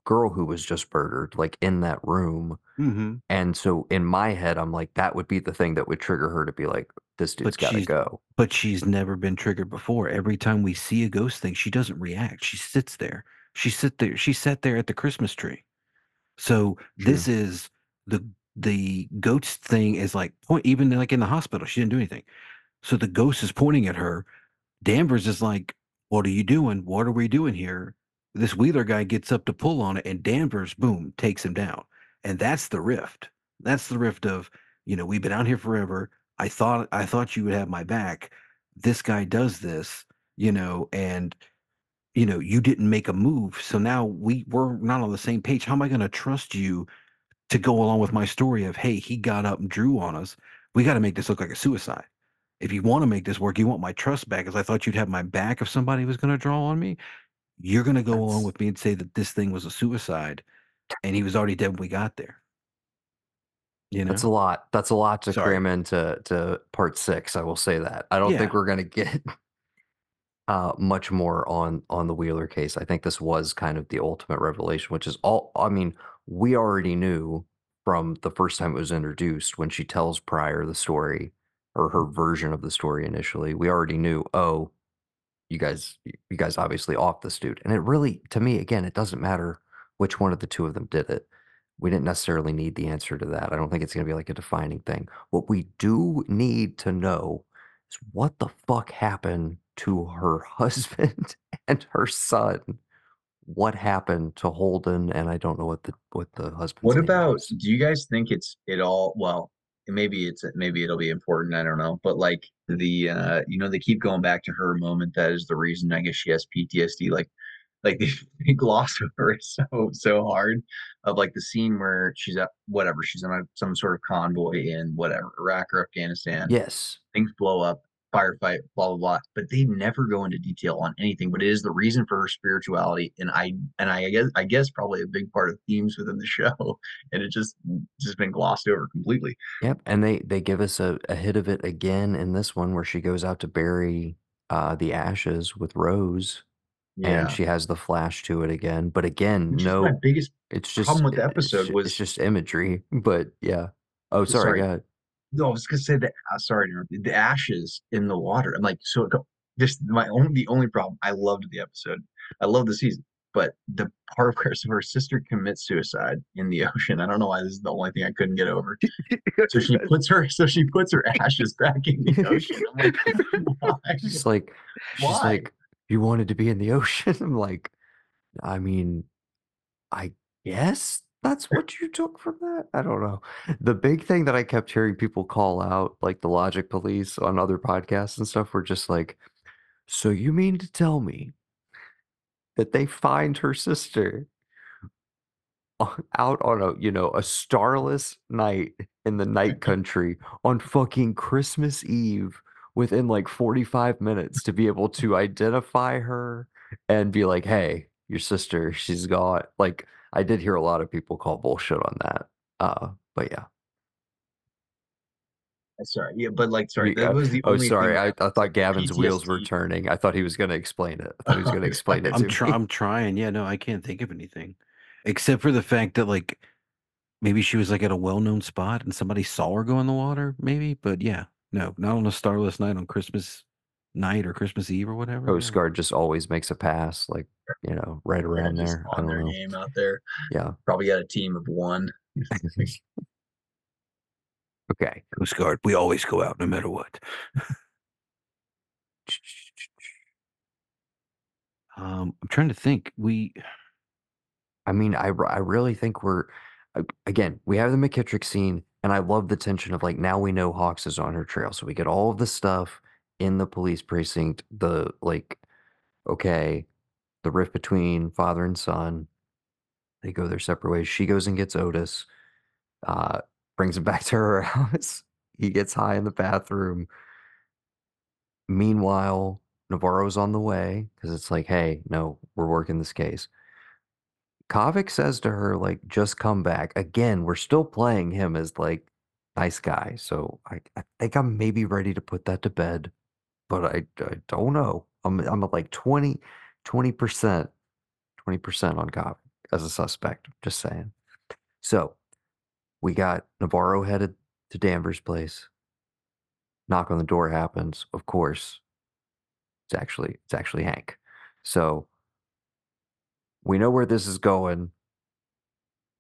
girl who was just murdered, like in that room. Mm-hmm. And so in my head, I'm like, that would be the thing that would trigger her to be like, this dude's got to go. But she's never been triggered before. Every time we see a ghost thing, she doesn't react. She sits there. She sit there. She sat there at the Christmas tree. So this is the the ghost thing is like point even like in the hospital. She didn't do anything. So the ghost is pointing at her. Danvers is like, "What are you doing? What are we doing here?" This Wheeler guy gets up to pull on it, and Danvers, boom, takes him down. And that's the rift. That's the rift of, you know, we've been out here forever. I thought I thought you would have my back. This guy does this, you know, and you know, you didn't make a move. So now we we're not on the same page. How am I going to trust you to go along with my story of, hey, he got up and drew on us. We got to make this look like a suicide. If you want to make this work, you want my trust back, because I thought you'd have my back if somebody was going to draw on me. You're going to go along with me and say that this thing was a suicide, and he was already dead when we got there. You know, That's a lot. That's a lot to Sorry. cram into to part six. I will say that. I don't think we're gonna get (laughs) uh much more on on the Wheeler case. I think this was kind of the ultimate revelation, which is all I mean, we already knew from the first time it was introduced when she tells Pryor the story or her version of the story initially. We already knew, oh, you guys you guys obviously off this dude. And it really to me again, it doesn't matter which one of the two of them did it. We didn't necessarily need the answer to that. I don't think it's going to be like a defining thing. What we do need to know is what the fuck happened to her (laughs) husband and her son. What happened to Holden? And I don't know what the what the husband. What about? Do you guys think it's it all? Well, maybe it's maybe it'll be important. I don't know. But like the uh you know they keep going back to her moment. That is the reason. I guess she has PTSD. Like like they, (laughs) they gloss over it so so hard. Of like the scene where she's at whatever she's on a, some sort of convoy in whatever Iraq or Afghanistan. Yes, things blow up, firefight, blah blah blah. But they never go into detail on anything. But it is the reason for her spirituality, and I and I guess I guess probably a big part of themes within the (laughs) show, and it just just been glossed over completely. Yep, and they they give us a, a hit of it again in this one where she goes out to bury uh, the ashes with Rose, Yeah, and she has the flash to it again. But again, Which no, biggest it's just problem with the episode ju- was- it's just imagery. But yeah. Oh, sorry. Sorry. No. I was gonna say that. Uh, sorry, to interrupt you, the ashes in the water. I'm like, so just my only the only problem. I loved the episode. I love the season. But the part (laughs) where her sister commits suicide in the (laughs) ocean, I don't know why this is the only thing I couldn't get over. (laughs) So she puts her so she puts her ashes back in the ocean. I'm like, why? She's like, she's like, you wanted to be in the ocean. I'm like, I mean, I guess that's what you took from that. I don't know. The big thing that I kept hearing people call out, like the Logic Police on other podcasts and stuff, were just like, so you mean to tell me that they find her sister out on a you know a starless night in the night (laughs) country on fucking Christmas Eve within like 45 minutes to be able to identify her and be like, "Hey, your sister, she's got." Like, I did hear a lot of people call bullshit on that. Uh, but yeah. Sorry, yeah, but like, sorry, that uh, was the oh, only. sorry. I, I thought Gavin's wheels were turning. I thought he was going to explain it. I thought he was going (laughs) to explain it I'm try- I'm trying. Yeah, no, I can't think of anything except for the fact that like maybe she was like at a well-known spot and somebody saw her go in the water. Maybe, but yeah, no, not on a starless night on Christmas night or Christmas Eve or whatever. Coast Guard just always makes a pass, like you know, right around just there. I on don't their know. game out there. Yeah. Probably got a team of one. (laughs) okay. Coast Guard, we always go out no matter what. (laughs) Um, I'm trying to think. We I mean, I I really think we're again, we have the McKittrick scene, and I love the tension of like now we know Hawkes is on her trail, so we get all of the stuff in the police precinct. The like, okay, the rift between father and son. They go their separate ways. She goes and gets Otis, uh, brings him (laughs) back to her house. He gets high in the bathroom. Meanwhile, Navarro's on the way because it's like, hey, no, we're working this case. Qavvik says to her, like, just come back. Again, we're still playing him as like nice guy. So I, I think I'm maybe ready to put that to bed, but I, I don't know. I'm I'm at like 20, 20%, 20% on Qavvik as a suspect. Just saying. So we got Navarro headed to Danvers' place. Knock on the door happens. Of course, it's actually it's actually Hank. So we know where this is going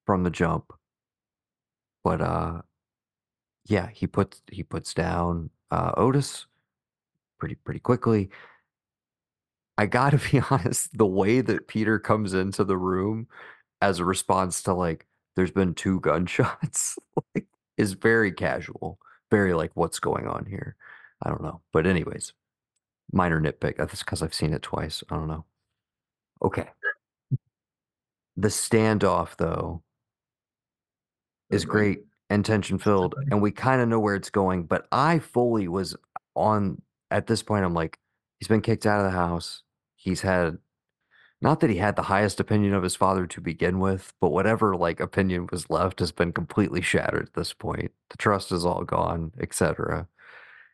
from the jump. But uh yeah, he puts he puts down uh Otis pretty pretty quickly. I got to (laughs) be honest, the way that Peter comes into the room as a response to like there's been two (laughs) gunshots like is very casual. Very like what's going on here. I don't know. But anyways, minor nitpick. Uh, that's because I've seen it twice. I don't know. Okay. The standoff though is great and tension filled and we kind of know where it's going but i fully was on at this point i'm like he's been kicked out of the house. He's had not that he had the highest opinion of his father to begin with but whatever like opinion was left has been completely shattered at this point. The trust is all gone etc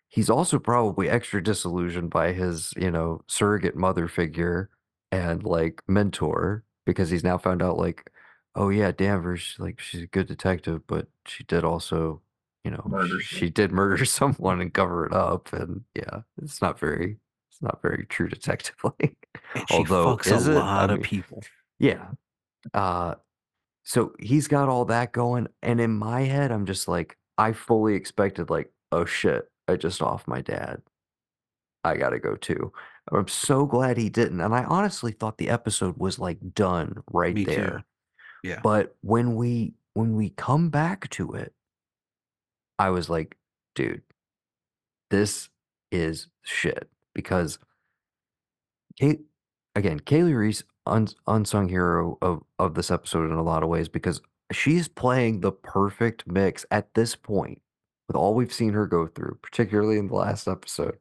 he's also probably extra disillusioned by his you know surrogate mother figure and like mentor because he's now found out like oh yeah danvers like she's a good detective but she did also you know Murder she, she did murder (laughs) someone and cover it up and yeah it's not very it's not very true detective-like (laughs) she Although, fucks is a it? I lot of people. yeah. Uh so he's got all that going and in my head I'm just like I fully expected like oh shit, I just off my dad. I got to go too. I'm so glad he didn't. And I honestly thought the episode was like done right Me too. there. Yeah. But when we when we come back to it I was like, dude, this is shit because again, Kaylee Reese uns unsung hero of of this episode in a lot of ways because she's playing the perfect mix at this point with all we've seen her go through, particularly in the last episode.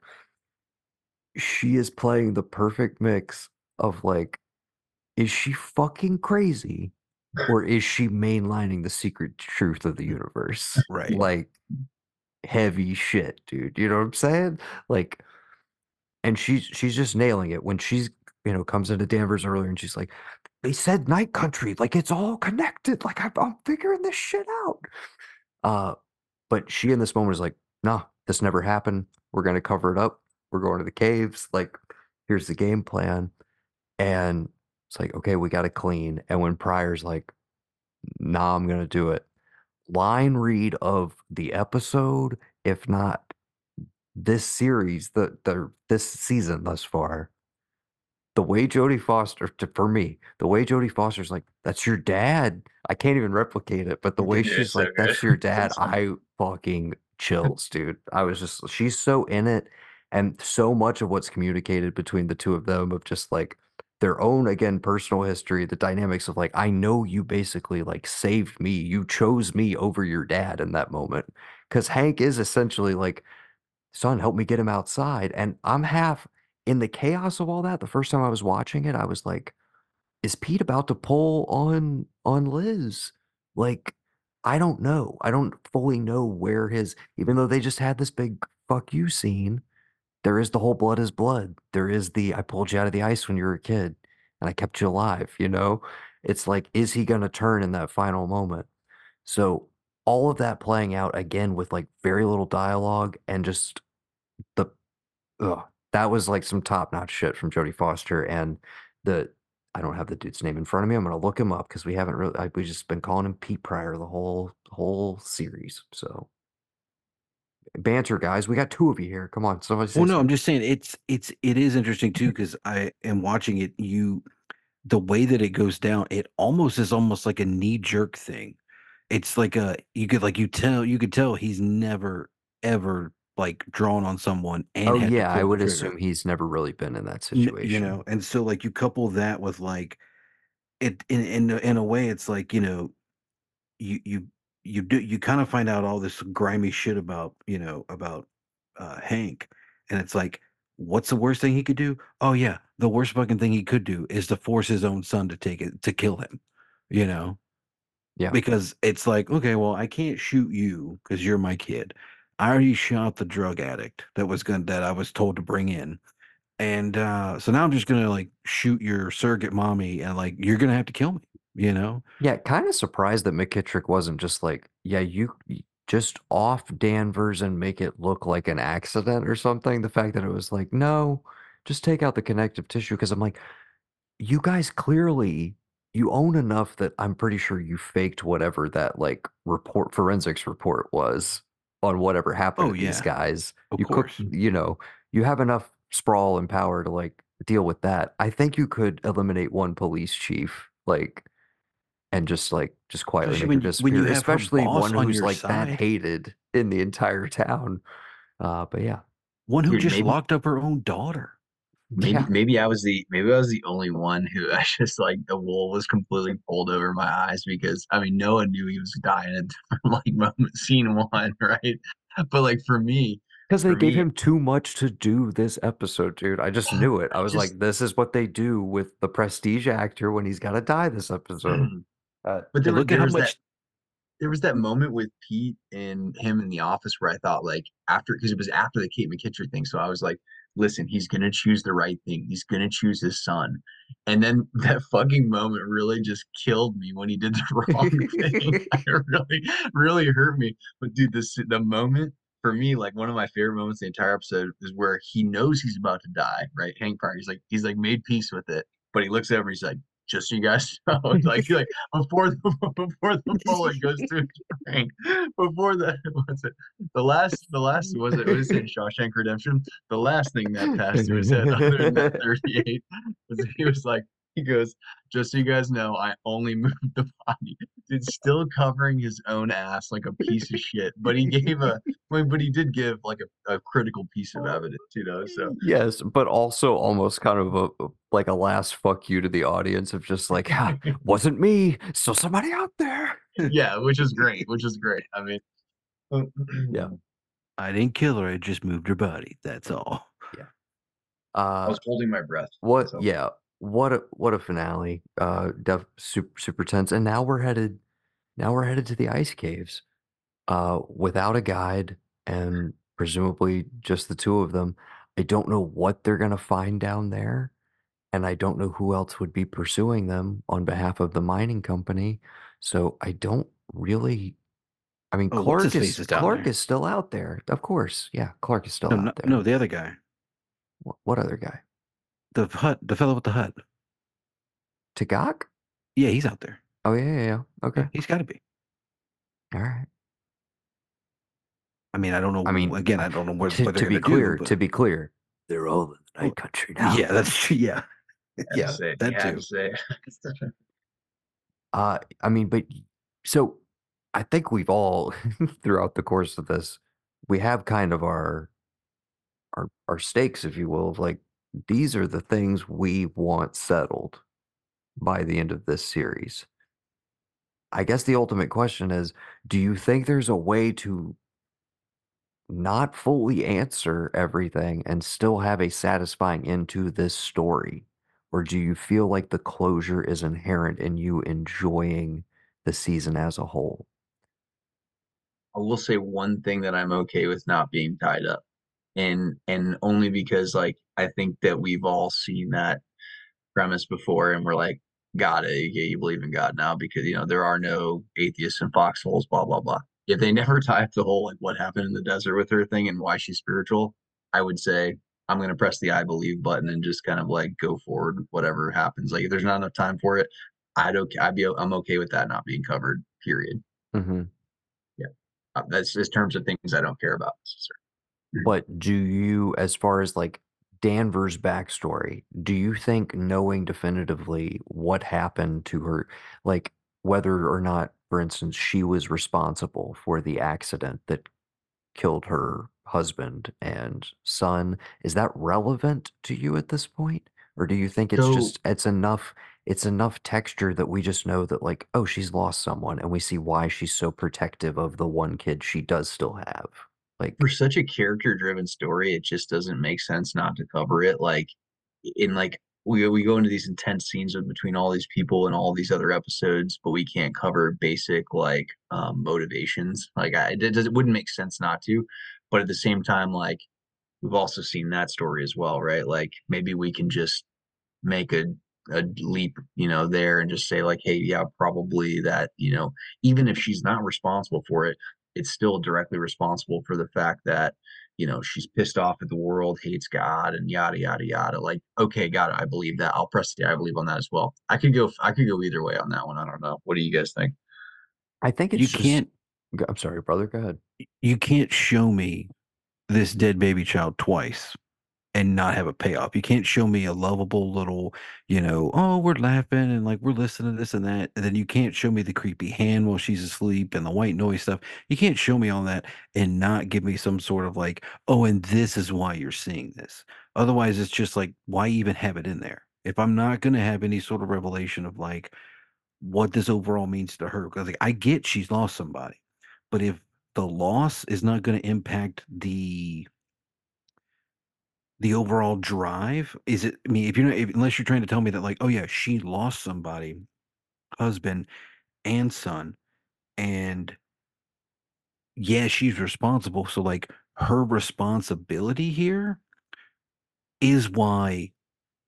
She is playing the perfect mix of like, is she fucking crazy or is she mainlining the secret truth of the universe? Right. Like heavy shit, dude. You know what I'm saying? Like and she's she's just nailing it when she's you know comes into Danvers earlier and she's like, they said night country, like it's all connected. Like I'm, I'm figuring this shit out. Uh, but she in this moment is like, nah, this never happened. We're gonna cover it up. We're going to the caves. Like, here's the game plan. And it's like, okay, we got to clean. And when Pryor's like, nah, I'm gonna do it. Line read of the episode, if not this series, the the this season thus far, the way Jodie Foster, to, for me, the way Jodie Foster's like, that's your dad. I can't even replicate it, but the way Yeah, she's so like, that's your (laughs) dad. I fucking chills, dude. I was just, she's so in it, and so much of what's communicated between the two of them of just like their own again personal history, the dynamics of like, I know you basically like saved me. You chose me over your dad in that moment. Because Hank is essentially like son, help me get him outside. And I'm half in the chaos of all that. The first time I was watching it, I was like, is Pete about to pull on on Liz? Like, I don't know. I don't fully know where his even though they just had this big fuck you scene, there is the whole blood is blood. There is the I pulled you out of the ice when you were a kid and I kept you alive, you know? It's like, is he gonna turn in that final moment? So all of that playing out again with like very little dialogue and just the ugh, that was like some top notch shit from Jodie Foster and the I don't have the dude's name in front of me. I'm gonna look him up because we haven't really I, we just been calling him Pete Pryor the whole whole series. So banter, guys. We got two of you here. Come on, somebody Well, no, I'm just saying it's it's it is interesting too (laughs) because I am watching it. You, the way that it goes down, it almost is almost like a knee jerk thing. It's like a you could like you tell you could tell he's never ever like drawn on someone and Oh yeah, I would assume he's never really been in that situation. you know and so like you couple that with like it in in in a way it's like you know you you you do you kind of find out all this grimy shit about you know about uh Hank and it's like what's the worst thing he could do? Oh yeah the worst fucking thing he could do is to force his own son to take it to kill him you know? Yeah. because it's like okay well I can't shoot you because you're my kid. I already shot the drug addict that was going that I was told to bring in and uh so now i'm just gonna like shoot your surrogate mommy and like you're gonna have to kill me you know Yeah, kind of surprised that McKittrick wasn't just like, yeah, you just off Danvers and make it look like an accident or something. The fact that it was like, no, just take out the connective tissue. Because I'm like, you guys clearly you own enough that I'm pretty sure you faked whatever that like report forensics report was on whatever happened Oh, to these guys. Of you cook, you know, you have enough sprawl and power to like deal with that. I think you could eliminate one police chief, like and just like just quietly Especially make her when you- when you disappear. have her Especially boss one on who's your like that side. hated in the entire (laughs) town. Uh, but yeah, one who Dude, just maybe- locked up her own daughter Maybe yeah, maybe I was the maybe I was the only one who (laughs) I just like the wool was completely pulled over my eyes because I mean no one knew he was dying at different, (laughs) like moment scene one right but like for me because they for gave me- him too much to do this episode, dude. I just knew it. I I was just- like, this is what they do with the prestige actor when he's got to die this episode. Uh, but there, look at how was that there was that moment with Pete and him in the office where I thought like after because it was after the Kate McKittrick thing, so I was like, listen, he's gonna choose the right thing. He's gonna choose his son. And then (laughs) that fucking moment really just killed me when he did the (laughs) wrong thing. (laughs) it really, really hurt me. But dude, this the moment for me, like one of my favorite moments the entire episode is where he knows he's about to die, right? Hank Pryor. He's like, he's like made peace with it, but he looks over, he's like, just so you guys (laughs) know, like like (laughs) before the (laughs) before the bullet goes through brain, before the what's it? The last the last was it was in Shawshank Redemption? The last thing that passed through his head other than that 38 was he was like he goes, just so you guys know, I only (laughs) moved the body. It's still covering his own ass like a piece of shit. But he gave a well, but he did give like a, a critical piece of evidence, you know. So yes, but also almost kind of a like a last fuck you to the audience of just like, ah, (laughs) wasn't me, so somebody out there. yeah, which is great, which is great. I mean Yeah. (clears throat) i didn't kill her i just moved her body that's all Yeah. I Uh, was holding my breath. What? so. Yeah. What a what a finale. Uh, def super super tense. And now we're headed. Now we're headed to the ice caves. Uh, without a guide and presumably just the two of them. I don't know what they're gonna find down there, and I don't know who else would be pursuing them on behalf of the mining company. So I don't really. I mean, Oh, Clark is is Clark there. is still out there, of course. Yeah, Clark is still no, out no, there. no the other guy What, what other guy? The hut the fellow with the hut Tagaq? yeah he's out there Oh yeah, yeah, yeah. Okay. he's got to be All right. i mean i don't know I mean, again i don't know what, to, to be clear, do, to be clear, they're all in the night country now. yeah that's true yeah (laughs) yeah say that too. (laughs) Uh, I mean, but so I think we've all (laughs) throughout the course of this, we have kind of our our our stakes, if you will, of like these are the things we want settled by the end of this series. I guess the ultimate question is, do you think there's a way to not fully answer everything and still have a satisfying end to this story? Or do you feel like the closure is inherent in you enjoying the season as a whole? I will say one thing that I'm okay with not being tied up. And and only because like I think that we've all seen that premise before and we're like, got it. Yeah, you believe in God now because you know there are no atheists in foxholes, blah blah blah. If they never (laughs) tie up the whole like what happened in the desert with her thing and why she's spiritual, I would say I'm gonna press the I believe button and just kind of like go forward, whatever happens. Like if there's not enough time for it, I'd okay. I'd be I'm okay with that not being covered. Period. Mm-hmm. Yeah, uh, that's just terms of things I don't care about. But do you, as far as like Danvers' backstory, do you think knowing definitively what happened to her, like whether or not, for instance, she was responsible for the accident that killed her husband and son, is that relevant to you at this point? Or do you think it's So just it's enough it's enough texture that we just know that like, oh, she's lost someone and we see why she's so protective of the one kid she does still have. For such a character driven story, it just doesn't make sense not to cover it. Like in like we we go into these intense scenes between all these people and all these other episodes, but we can't cover basic like um, motivations. Like I, it, it wouldn't make sense not to, but at the same time, like we've also seen that story as well, right? Like maybe we can just make a a leap, you know, there and just say like, hey, yeah, probably that, you know, even if she's not responsible for it, it's still directly responsible for the fact that, you know, she's pissed off at the world, hates God, and yada yada yada. Like, okay, god. I believe that. I'll press the I believe on that as well. I could go I could go either way on that one. I don't know. What do you guys think? I think You it's just can't i'm sorry, brother, go ahead. you can't show me this dead baby child twice and not have a payoff. You can't show me a lovable little, you know, oh, we're laughing and like we're listening to this and that. And then you can't show me the creepy hand while she's asleep and the white noise stuff. You can't show me all that and not give me some sort of like, oh, and this is why you're seeing this. Otherwise, it's just like, why even have it in there? If I'm not going to have any sort of revelation of like what this overall means to her, because like I get she's lost somebody, but if the loss is not going to impact the the overall drive? Is it I mean, if you're not if unless you're trying to tell me that like, "Oh, yeah, she lost somebody, husband and son, and yeah, she's responsible." So, like, her responsibility here is why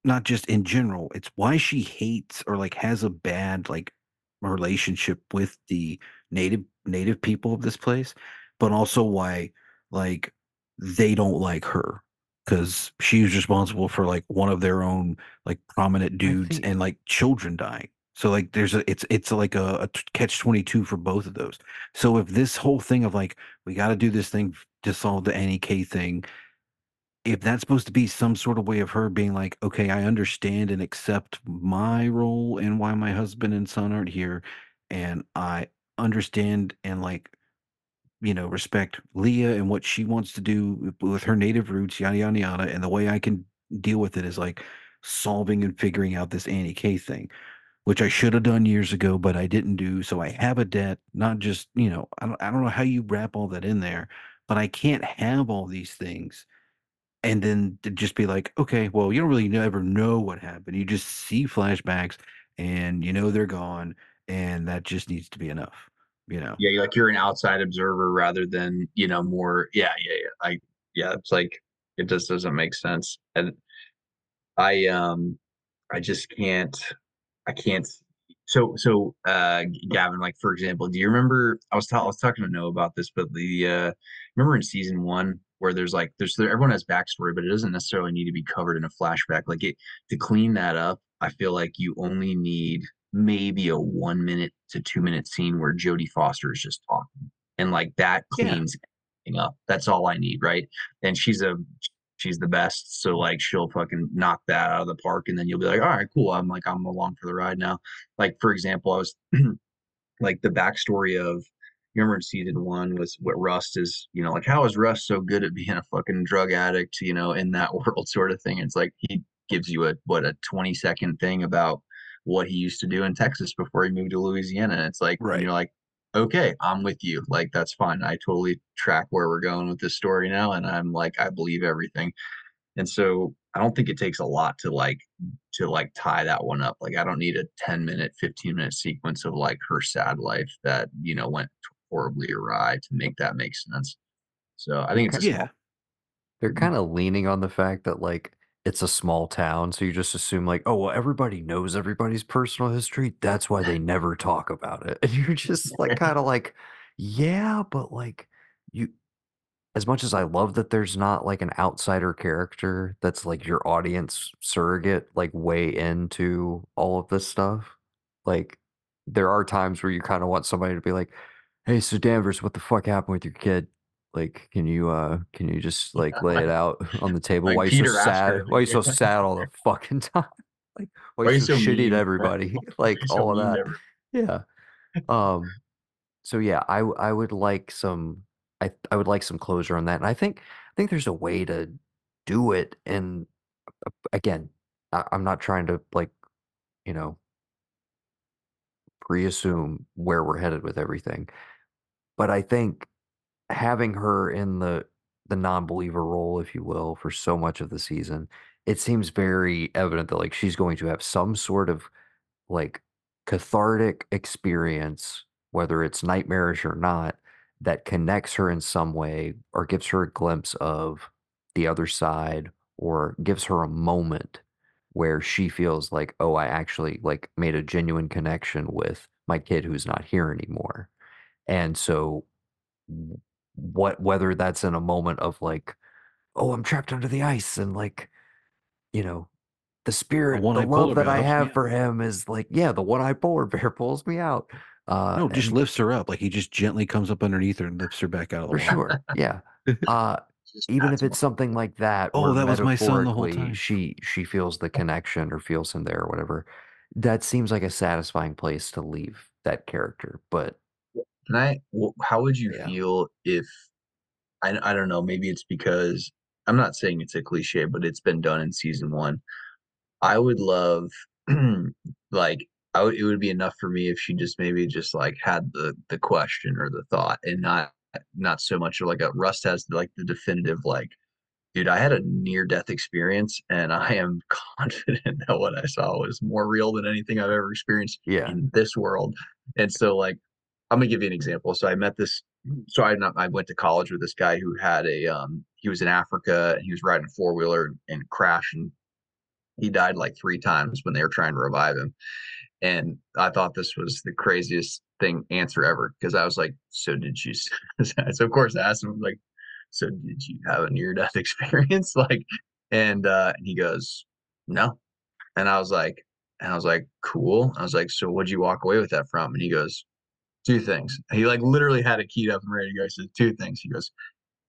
not just in general, it's why she hates or, like, has a bad, like, relationship with the native native people of this place, but also why, like, they don't like her because she's responsible for, like, one of their own, like, prominent dudes and, like, children dying. So, like, there's a it's it's like a catch-22 for both of those. So, if this whole thing of, like, "We gotta do this thing to solve the Annie K thing," if that's supposed to be some sort of way of her being like, "Okay, I understand and accept my role and why my husband and son aren't here, and I understand and, like, you know, respect Leah and what she wants to do with her native roots, yada, yada, yada, and the way I can deal with it is, like, solving and figuring out this Annie K thing, which I should have done years ago, but I didn't do, so I have a debt, not just you know, I don't I don't know how you wrap all that in there, but I can't have all these things and then just be like, "Okay, well, you don't really never know what happened. You just see flashbacks and you know they're gone, and that just needs to be enough." You know? Yeah, like you're an outside observer rather than, you know, more yeah, yeah, yeah. I yeah, it's like it just doesn't make sense. And I um I just can't I can't so so uh Gavin, like for example, do you remember I was ta- I was talking to Noah about this, but the uh remember in season one where there's like there's there, everyone has backstory, but it doesn't necessarily need to be covered in a flashback. Like it to clean that up, I feel like you only need maybe a one minute to two minute scene where Jodie Foster is just talking. And like that cleans everything up. That's all I need, right? And she's a she's the best. So like she'll fucking knock that out of the park and then you'll be like, all right, cool. I'm like, I'm along for the ride now. Like, for example, I was (clears throat) like the backstory of you remember in season one was what Rust is, you know, like how is Rust so good at being a fucking drug addict, you know, in that (laughs) world sort of thing. It's like he gives you a what a 20 second thing about what he used to do in Texas before he moved to Louisiana. And it's like and Right. you're like, okay, I'm with you. Like that's fine. I totally track where we're going with this story now, and I'm like, I believe everything. And so I don't think it takes a lot to like to like tie that one up. Like I don't need a 10 minute, 15 minute sequence of like her sad life that, you know, went horribly awry to make that make sense. So I think it's Yeah. small They're mm-hmm. kind of leaning on the fact that like it's a small town, so you just assume like, oh well, everybody knows everybody's personal history. That's why they never talk about it. (laughs) And you're just like (laughs) kind of like, yeah, but like you as much as I love that there's not like an outsider character that's like your audience surrogate, like way into all of this stuff, like there are times where you kind of want somebody to be like, "Hey, so Danvers, what the fuck happened with your kid? Like, can you uh can you just like lay it out (laughs) on the table? like Why you so Peter sad? Asher. Why you (laughs) so sad all the fucking (laughs) time? Like, why Why you so so shitty mean? to everybody? why Like so all of that. Yeah. Um so yeah, I I would like some I I would like some closure on that. And I think I think there's a way to do it and uh, again, I, I'm not trying to like, you know, pre-assume where we're headed with everything. But I think having her in the the non-believer role, if you will, for so much of the season, it seems very evident that like she's going to have some sort of like cathartic experience, whether it's nightmarish or not, that connects her in some way or gives her a glimpse of the other side or gives her a moment where she feels like, oh, I actually like made a genuine connection with my kid who's not here anymore. And so what whether that's in a moment of like, oh, I'm trapped under the ice and like, you know, the spirit, the one-eyed love that I have for him is like, yeah, the one-eyed polar (laughs) bear pulls me out. Uh, No, just and lifts her up. Like he just gently comes up underneath her and lifts her back out of the for water. sure, yeah. (laughs) Uh, even if it's something like that, Oh, that was my son the whole time. she she feels the connection or feels him there or whatever, that seems like a satisfying place to leave that character. But Can I? wh- How would you Yeah. feel if I? I don't know. Maybe it's because I'm not saying it's a cliche, but it's been done in season one. I would love, (clears throat) like, I would. It would be enough for me if she just maybe just like had the the question or the thought, and not not so much like a Rust has like the definitive like. Dude, I had a near death experience, and (laughs) I am confident that what I saw was more real than anything I've ever experienced yeah, in this world. And so, like, I'm gonna give you an example. So I met this. So I not I went to college with this guy who had a um he was in Africa and he was riding a four wheeler and crashed and he died like three times when they were trying to revive him. And I thought this was the craziest thing answer ever because I was like, so did you? (laughs) so of course I asked him like, so did you have a near death (laughs) experience? like, and uh, and he goes, no. And I was like, and I was like, cool. I was like, so what'd you walk away with that from? And he goes, two things. He like literally had it keyed up and ready to go. He said two things. He goes,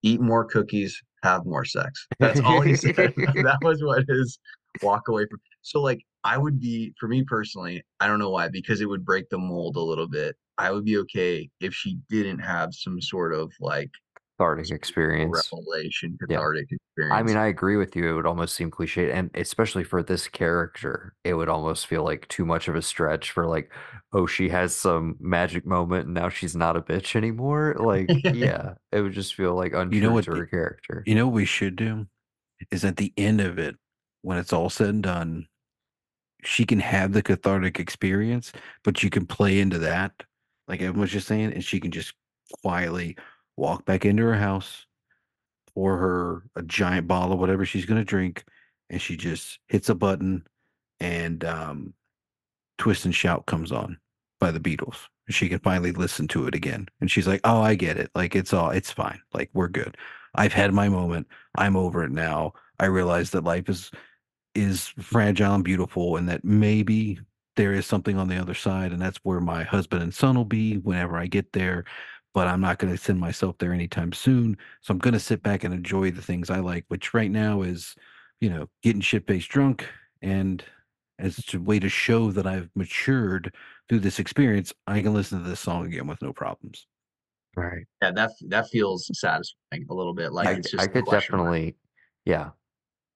eat more cookies, have more sex. That's all he said. (laughs) (laughs) that was what his walk away from. So like I would be for me personally, I don't know why, because it would break the mold a little bit. I would be okay if she didn't have some sort of like cathartic experience. revelation, Yeah. cathartic experience. I mean, I agree with you. It would almost seem cliche, and especially for this character, it would almost feel like too much of a stretch for like, oh, she has some magic moment and now she's not a bitch anymore. (laughs) Like, yeah, it would just feel like untrue what to her character. You know what we should do? Is at the end of it, when it's all said and done, she can have the cathartic experience, but you can play into that, like everyone was just saying, and she can just quietly walk back into her house, pour her a giant bottle of whatever she's gonna drink, and she just hits a button and um Twist and Shout comes on by the Beatles. She can finally listen to it again. And she's like, Oh, I get it. Like it's all it's fine. Like we're good. I've had my moment. I'm over it now. I realize that life is is fragile and beautiful and that maybe there is something on the other side and that's where my husband and son will be whenever I get there but I'm not going to send myself there anytime soon so I'm going to sit back and enjoy the things I like which right now is you know getting shit faced drunk and as a way to show that I've matured through this experience I can listen to this song again with no problems Right. yeah, that that feels satisfying a little bit. Like I, it's just I a could question mark. definitely, yeah.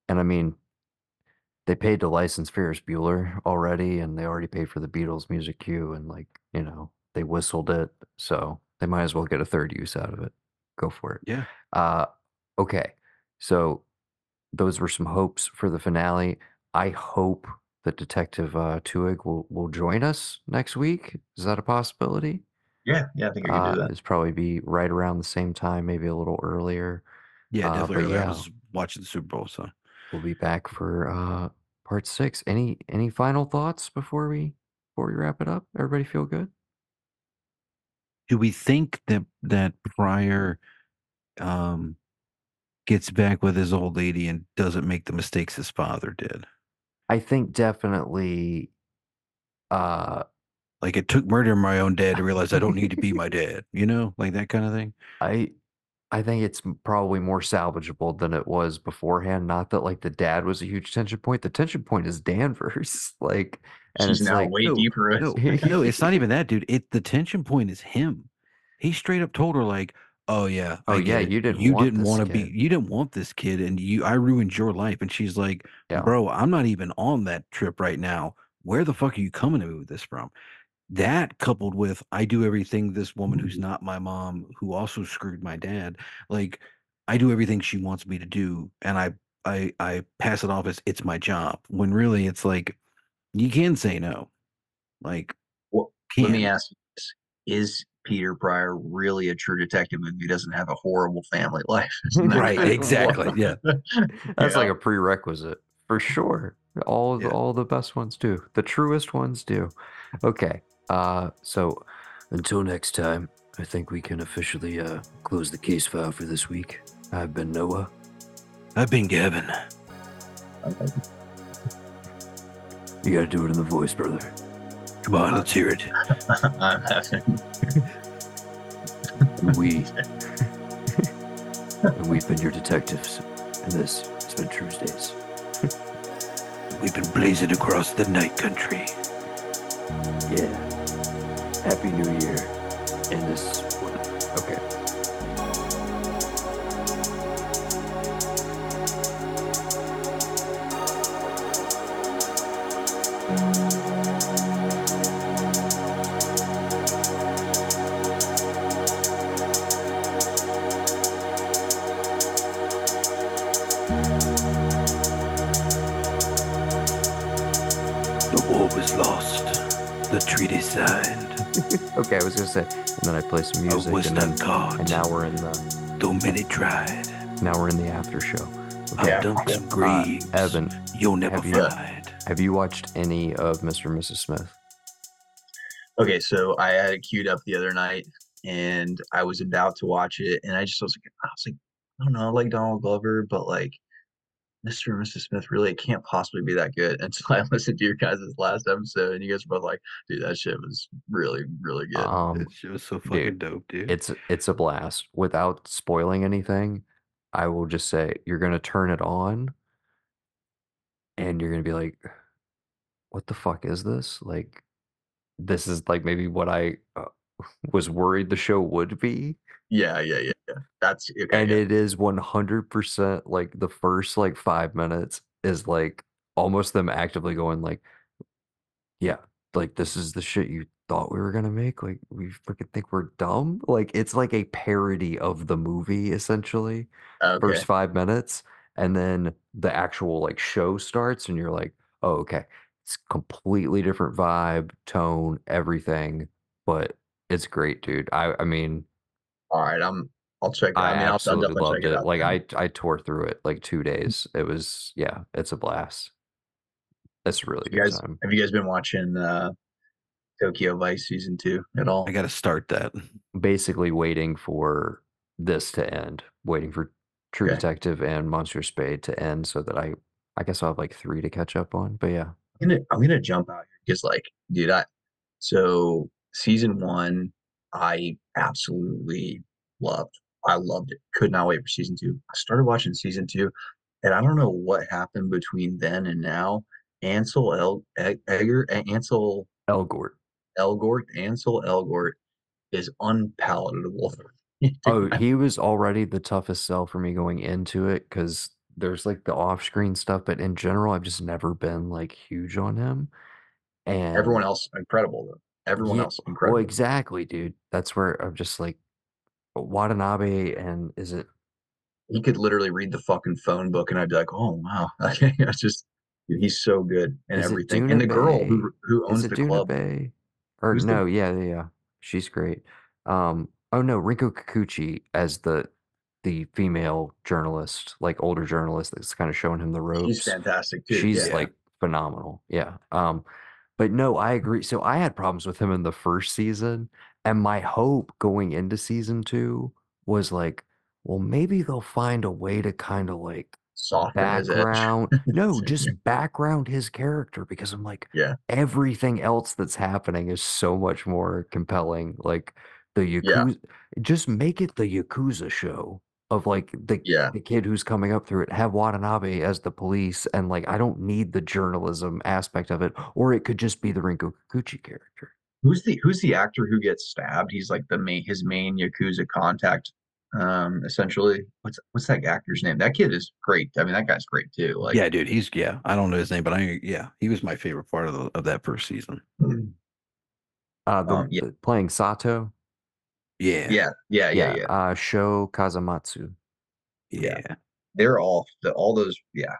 And I mean, they paid to license Ferris Bueller already, and they already paid for the Beatles music cue, and like, you know, They whistled it, so they might as well get a third use out of it. Go for it. Yeah. Uh, okay. So those were some hopes for the finale. I hope that Detective uh, Twohig will will join us next week. Is that a possibility? Yeah, yeah, I think I can Uh, do that. it's probably be right around the same time, maybe a little earlier. Yeah, Uh, definitely. but earlier. I was watching the Super Bowl, so We'll be back for uh, part six. Any any final thoughts before we before we wrap it up? Everybody feel good? Do we think that that Pryor um gets back with his old lady and doesn't make the mistakes his father did? I think definitely. Uh, Like it took murder of my own dad to realize I don't need to be my (laughs) dad, you know, like that kind of thing. I I think it's probably more salvageable than it was beforehand. Not that like the dad was a huge tension point. The tension point is Danvers. (laughs) like, and She's it's now like way no, deeper. No, (laughs) (laughs) no, it's not even that, dude. It the tension point is him. He straight up told her like, "Oh yeah, Oh, yeah, it. you didn't you want didn't want to be, you didn't want this kid, and you, I ruined your life." And she's like, Yeah. "Bro, I'm not even on that trip right now. Where the fuck are you coming to me with this from?" That coupled with I do everything this woman who's not my mom, who also screwed my dad, like I do everything she wants me to do, and I I I pass it off as it's my job. When really it's like you can say no. Like Well, can. Let me ask you this. Is Peter Pryor really a true detective if he doesn't have a horrible family life? (laughs) Right, exactly, yeah. (laughs) That's like a prerequisite for sure. All of the, Yeah. all the best ones do. The truest ones do. Okay. Uh so until next time, I think we can officially uh close the case file for this week. I've been Noah. I've been Gavin. You gotta do it in the voice, brother. Come on, let's hear it. (laughs) I'm having we and we've been your detectives. And this has been Tuesdays. We've been blazing across the night country. Yeah. Happy New Year. And this one. Okay. Signed. (laughs) Okay, I was gonna say, and then I play some music, was and, then, caught. and now we're in the Though many tried. now we're in the after show. I've Yeah. done some Uh. Evan, You'll never have you- find. have you watched any of Mr. and Mrs. Smith? Okay, so I had it queued up the other night and I was about to watch it and I just was like I was like, I don't know, I like Donald Glover, but like Mr. and Mrs. Smith really it can't possibly be that good until (laughs) I listened to your guys' last episode and you guys were both like, dude, that shit was really, really good. Um, That shit was so fucking dude, dope, dude. it's it's a blast. Without spoiling anything, I will just say you're gonna turn it on, and you're gonna be like, "What the fuck is this?" Like, this is like maybe what I uh, was worried the show would be. Yeah, yeah, yeah, yeah. That's okay. and yeah. it is 100% like the first like five minutes is like almost them actively going like yeah like this is the shit you thought we were gonna make like we freaking think we're dumb like it's like a parody of the movie essentially okay. first five minutes and then the actual like show starts and you're like oh okay it's completely different vibe tone everything but it's great dude i i mean All right, I'm I'll check it out. I, I mean, I'll, I'll absolutely loved check it, it. out. Like. I, I tore through it like two days. It was, yeah, it's a blast. It's a really you good guys time. have you guys been watching uh Tokyo Vice season two at all? I got to start that. Basically, waiting for this to end, waiting for True Okay. Detective and Monster Spade to end, so that I, I guess I'll have like three to catch up on. But yeah, I'm gonna I'm gonna jump out here because like, dude, I so season one I absolutely loved. I loved it. Could not wait for season two. I started watching season two, and I don't know what happened between then and now. Ansel El Egger Ansel Elgort. Elgort Ansel Elgort is unpalatable. (laughs) Oh, he was already the toughest sell for me going into it because there's like the off-screen stuff, but in general, I've just never been like huge on him. And everyone else incredible though. Everyone Yeah, else well, incredible. exactly, dude. That's where I'm just like Watanabe and is it He could literally read the fucking phone book, and I'd be like, "Oh wow!" (laughs) I just he's so good and everything. And the girl who who owns the Duna club, Bay? Or who's no, yeah, yeah, yeah. She's great. Um, oh no, Rinko Kikuchi as the the female journalist, like older journalist that's kind of showing him the she's ropes. fantastic too. She's Yeah, like phenomenal. Yeah. Um, but no, I agree. So I had problems with him in the first season, and my hope going into season two was like, well, maybe they'll find a way to kind of like soften his background. (laughs) No, just background his character because I'm like, Yeah. everything else that's happening is so much more compelling. Like the Yeah. Yakuza, just make it the Yakuza show of like the Yeah. the kid who's coming up through it. Have Watanabe as the police, and like I don't need the journalism aspect of it, or it could just be the Rinko Kikuchi character. Who's the who's the actor who gets stabbed? He's like the main his main Yakuza contact. Um, essentially, what's what's that actor's name? That kid is great. I mean, that guy's great too. Like, yeah, dude, he's yeah. I don't know his name, but I yeah, he was my favorite part of the, of that first season. Uh, the, Um, yeah. the- playing Sato, Yeah, yeah, yeah, yeah, yeah. Uh, Sho Kasamatsu. yeah. They're all the all those. Yeah,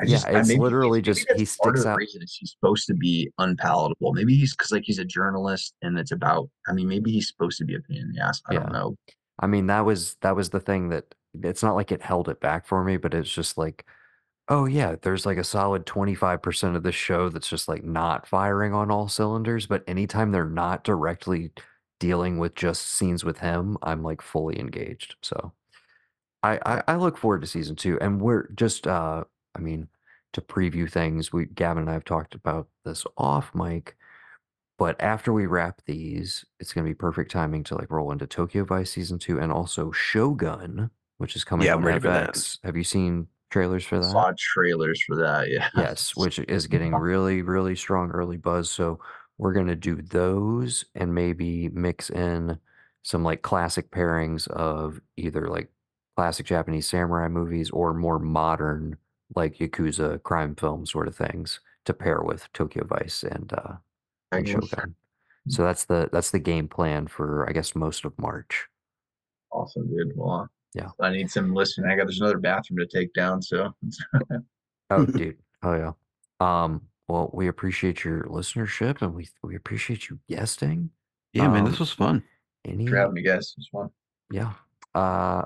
I Yeah, just I- it's maybe literally maybe just- he part of sticks the out- Reason is he's supposed to be unpalatable. Maybe he's because like he's a journalist and it's about. I mean, maybe he's supposed to be a pain in the ass. I Yeah. don't know. I mean, that was that was the thing that it's not like it held it back for me, but it's just like, oh yeah, there's like a solid 25% of the show that's just like not firing on all cylinders, but anytime they're not directly dealing with just scenes with him, I'm like fully engaged. So I I, I look forward to season two. And we're just uh I mean, to preview things, we Gavin and I have talked about this off mic. But after we wrap these, it's going to be perfect timing to like roll into Tokyo Vice season two and also Shogun, which is coming Yeah, on I'm ready for that. FX. Have you seen trailers for that? Saw trailers for that. (laughs) Yeah. Yes, which is getting really, really strong early buzz. So we're going to do those and maybe mix in some like classic pairings of either like classic Japanese samurai movies or more modern like Yakuza crime film sort of things to pair with Tokyo Vice and uh and Shogun. So that's the that's the game plan for I guess most of March. Awesome, dude. Well, Yeah. I need some listening. I got there's another bathroom to take down, so Oh, (laughs) dude. Oh yeah. Um. Well, we appreciate your listenership and we we appreciate you guesting. Yeah, man, Um, this was fun. Any? for having me, guys. It's fun. Yeah. Uh.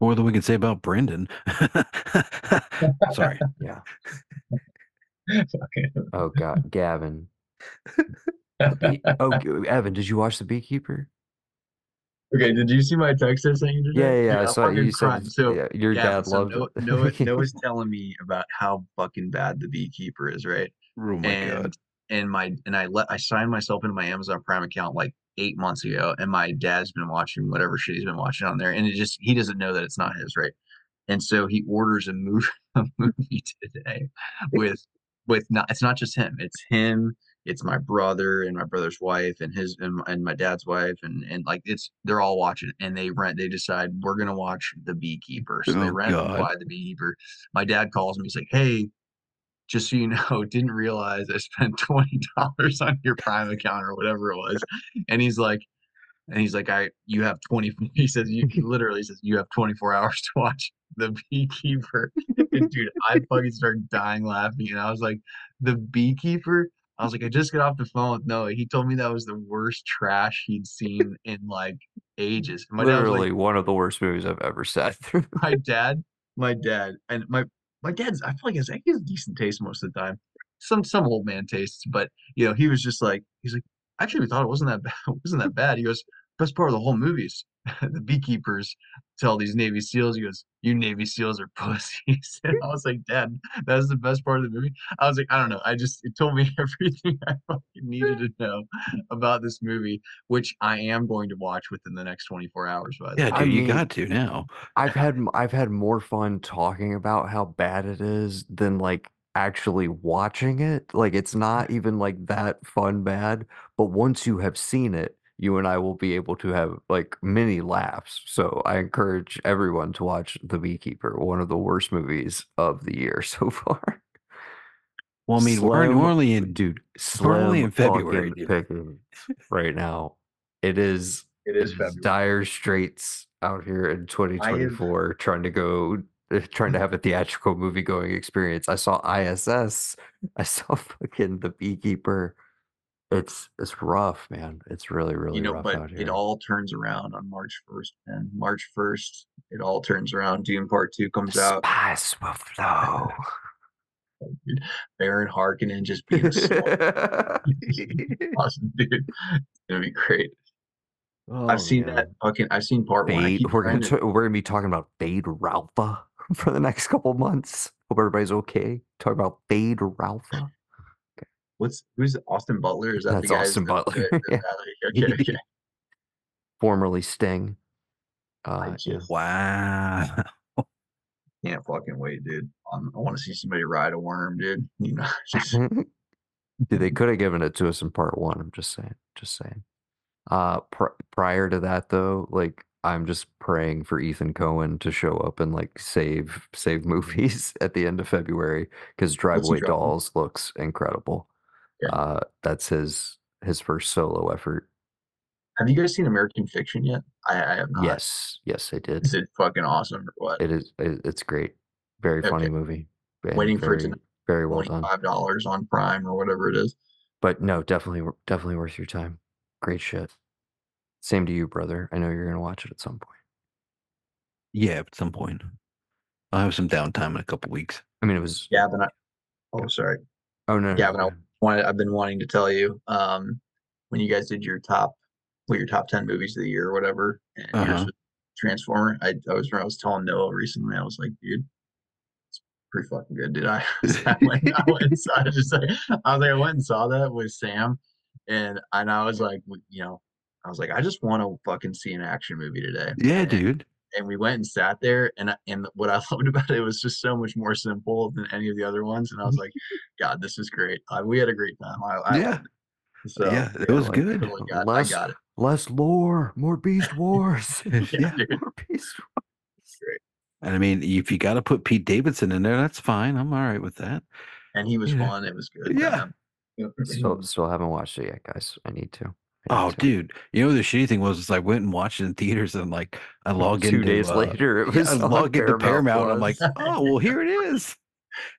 More than we can say about Brendan. (laughs) Sorry. (laughs) Yeah. Okay. Oh God, Gavin. (laughs) The bee- oh, G- Evan, did you watch The Beekeeper? Okay, did you see my text I sent you Yeah, today? yeah. yeah I saw you said. So yeah, your yeah, dad so loved Noah, it. Noah, Noah's (laughs) telling me about how fucking bad the beekeeper is, right? Oh my and god. and my and I let I signed myself into my Amazon Prime account like eight months ago, and my dad's been watching whatever shit he's been watching on there, and it just he doesn't know that it's not his, right? And so he orders a movie (laughs) a movie today with with not it's not just him, it's him, it's my brother and my brother's wife and his and, and my dad's wife and and like it's they're all watching and they rent they decide we're gonna watch the beekeeper. So they Oh, rent and buy the beekeeper. My dad calls me, he's like, Hey, just so you (laughs) know, didn't realize I spent (laughs) twenty dollars on your Prime account or whatever it was. And he's like, and he's like, I you have twenty. (laughs) He says you he literally says you have twenty four hours to watch the Beekeeper. And dude, I fucking started dying laughing, and I was like, the Beekeeper. I was like, I just got off the phone with Noah. He told me that was the worst trash he'd seen in like ages. And my was like, Literally one of the worst movies I've ever sat (laughs) through. my dad, my dad, and my my dad's. I feel like his, he has decent taste most of the time. Some some old man tastes, but you know, he was just like he's like. Actually, we thought it wasn't that (laughs) bad. It wasn't that bad. He goes, best part of the whole movie is (laughs) the beekeepers tell these Navy SEALs. He goes, "You Navy SEALs are (laughs) pussies." And I was like, "Dad, that's the best part of the movie." I was like, "I don't know." I just it told me (laughs) everything I fucking needed to know about this movie, which I am going to watch within the next 24 hours. By Yeah, way. I dude, you mean- got to now. I've had m- I've had more fun talking about how bad it is than like actually watching it. Like it's not even like that fun bad, but once you have seen it, you and I will be able to have like many laughs. So I encourage everyone to watch The Beekeeper, one of the worst movies of the year (laughs) so far. Well, I mean, we're, Slim- we're only in dude. we're only in February, fucking dude. right now. It is It is February. dire straits out here in 2024 trying to go uh, trying to have a theatrical movie going experience. I saw ISS. I saw (laughs) fucking The Beekeeper. It's it's rough, man. It's really really rough. you know, rough but out here. it all turns around on March 1st, and March 1st, it all turns around. Dune Part 2 comes the out. spice will flow. Dude, (laughs) Baron Harkonnen just (laughs) being so (laughs) awesome, dude. It's gonna be great. Oh, I've seen man. that fucking. I've seen part one. I Fade. keep We're gonna to- t- we're gonna be talking about Feyd-Rautha for the next couple months. Hope everybody's okay. Talk about Feyd-Rautha. What's who's Austin Butler? Is that That's the guy? Austin Butler, (laughs) yeah. okay, (laughs) okay. formerly Sting. Uh, yeah. wow. (laughs) can't fucking wait, dude. Um, I want to see somebody ride a worm, dude. You know, just Dude, they could have given it to us in part one. I'm just saying. Just saying. Uh, pr- prior to that, though, like I'm just praying for Ethan Coen to show up and like save save movies at the end of February because Driveway? Dolls looks incredible. Yeah. Uh, that's his his first solo effort. have you guys seen American Fiction yet? I, I have not. Yes, yes, I did. Is it fucking awesome or what? It is. It, it's great. Very funny movie. and Waiting for it to very, very well done. five dollars on Prime or whatever it is. But no, definitely, definitely worth your time. Great shit. Same to you, brother. I know you're gonna watch it at some point. Yeah, at some point. I'll have some downtime in a couple weeks. I mean, it was. Yeah, but I, oh sorry. Oh no. no, Yeah, I no. Wanted, I've been wanting to tell you um, when you guys did your top, what your top ten movies of the year or whatever, and Uh-huh. was Transformer. I, I was I was telling Noah recently. I was like, dude, it's pretty fucking good, dude. (laughs) I, I went, I went and saw, I just like, I was like, I went and saw that with Sam, and and I was like, you know, I was like, I just want to fucking see an action movie today. Yeah, And- dude. And we went and sat there and I- and what I (laughs) loved about it was just so much more simple than any of the other ones and I was like God this is great uh, we had a great time I, I Yeah. it. so yeah, it was like, good. totally got, I Less- got it Less lore, more Beast (laughs) Wars. (laughs) yeah. dude. more Beast. wars great. And I mean, if you got to put Pete Davidson in there, that's fine. I'm all right with that. and he was Yeah. fun it was good Yeah. you Still, still haven't watched it yet, guys. I need to. I Oh, to. dude. You know, the shitty thing was, is I went and watched it in theaters and like I log Two into, days uh, later, it yeah, was (laughs) I on log into Paramount. and I'm like, oh, well, here it is. (laughs)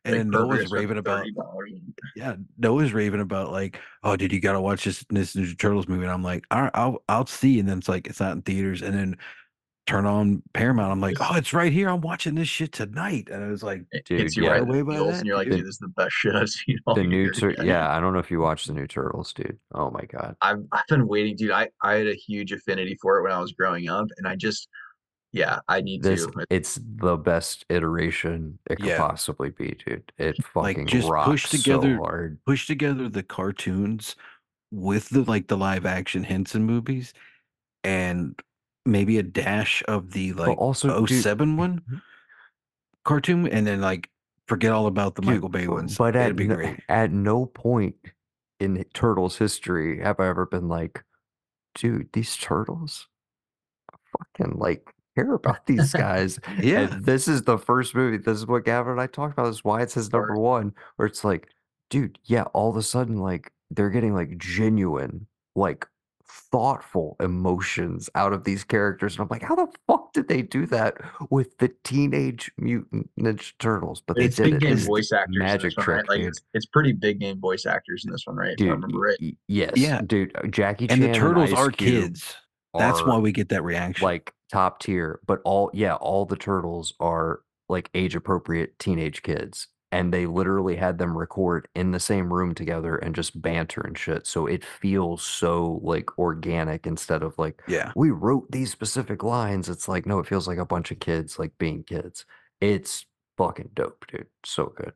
And like then Burger Noah's raving about, $30. (laughs) yeah, Noah's raving about like, oh, dude, you got to watch this, this Ninja Turtles movie. And I'm like, all right, I'll, I'll see. And then it's like, it's not in theaters. And then turn on Paramount. I'm like, oh, it's right here. I'm watching this shit tonight. And I was like, it Dude, hits you yeah. right Away the by that, and you're like dude. dude this is the best shit I've seen (laughs) all the new, year tur- yeah. yeah. I don't know if you watched the new Turtles, dude. Oh my god. I've, I've been waiting dude I, I had a huge affinity for it when I was growing up and I just yeah I need This to it's the best iteration it could Yeah. possibly be, dude. It Like, fucking just rocks push together- so hard. push together the cartoons with the like the live action Henson movies and maybe a dash of the But like also, oh dude, 07 one mm-hmm. cartoon and then like forget all about the dude, Michael Bay ones. But at no, at no point in Turtles history have I ever been like, dude, these turtles fucking like care about (laughs) these guys. Yeah. And this is the first movie. This is what Gavin and I talked about. This is why it says number one, where it's like, dude, yeah, all of a sudden, like they're getting like genuine, like thoughtful emotions out of these characters. And I'm like, how the fuck did they do that with the teenage mutant ninja turtles? But they it's did big it. name It's voice actors magic this one, right? trick, like it's, it's pretty big name voice actors in this one right if I Dude, remember y- right yes, Yeah. dude. uh, Jackie Chan And the turtles Ice are Cube kids. That's why we get that reaction. like top tier but all yeah all the turtles are like age appropriate teenage kids and they literally had them record in the same room together and just banter and shit so it feels so like organic instead of like yeah. we wrote these specific lines it's like no it feels like a bunch of kids like being kids it's fucking dope dude so good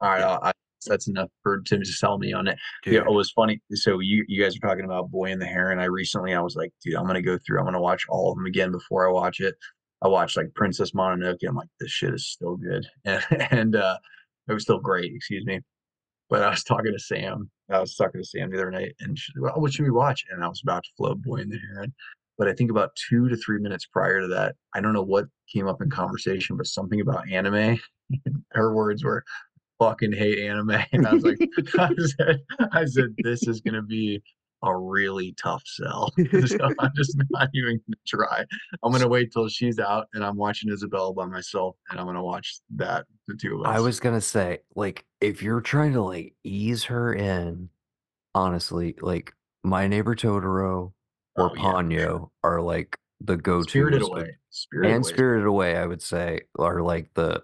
all right Yeah. I'll, that's enough for Tim to sell me on it Dude. Yeah, it was funny. So you you guys are talking about Boy and the Heron. I recently I was like, dude, I'm gonna go through. I'm gonna watch all of them again before I watch it. I watched like Princess Mononoke. I'm like, this shit is still good, and, (laughs) and uh, it was still great. Excuse me. But I was talking to Sam. I was talking to Sam the other night, and like, well, what should we watch? And I was about to flow Boy in the Heron. But I think about two to three minutes prior to that, I don't know what came up in conversation, but something about anime. (laughs) Her words were, fucking hate anime. (laughs) And I was like, (laughs) I said, I said, this is gonna be a really tough sell. (laughs) (laughs) so I'm just not even gonna try. I'm gonna wait till she's out and I'm watching Isabella by myself, and I'm gonna watch that the two of us. I was gonna say, like, if you're trying to like ease her in, honestly, like My Neighbor Totoro or Oh, yeah, Ponyo are like the go-to. Spirited Away. Spirited and Away Spirited Away, I would say, are like the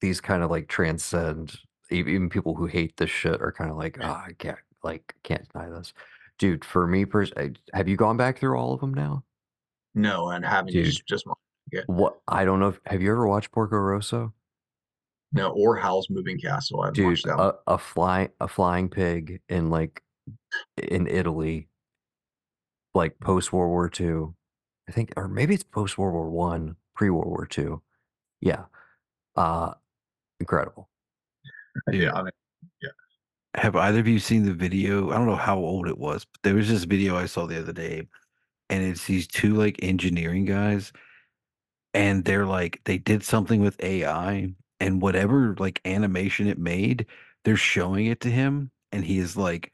these kind of like transcend even people who hate this shit are kind of like, oh, I can't like can't deny this. Dude, for me pers- have you gone back through all of them now? No, and having Dude. just just What I don't know if have you ever watched Porco Rosso? no or Howl's Moving Castle. I've Dude, uh, watched that a, a fly a flying pig in like in Italy, like post World War II. I think or maybe it's post World War One, pre World War II. Yeah. Uh incredible. Yeah, I mean, Have either of you seen the video? I don't know how old it was, but there was this video I saw the other day, and it's these two like engineering guys, and they're like they did something with AI, and whatever like animation it made, they're showing it to him, and he is like,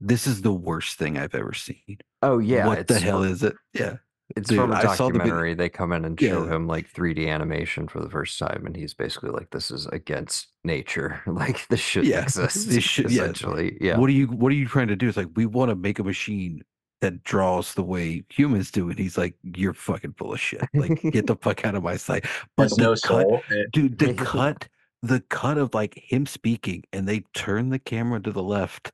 "This is the worst thing I've ever seen. Oh yeah, what the hell is it? Yeah, It's Dude, from a saw the documentary. They come in and show Yeah. him like 3D animation for the first time, and he's basically like, "This is against nature. (laughs) like this shouldn't Yeah, exist." this should- yeah. essentially, yeah. What are you What are you trying to do? It's like we want to make a machine that draws the way humans do, and he's like, "You're fucking full of shit. Like, get the fuck out of my sight." But has the no cut, soul. Dude, the (laughs) cut, the cut of like him speaking, and they turn the camera to the left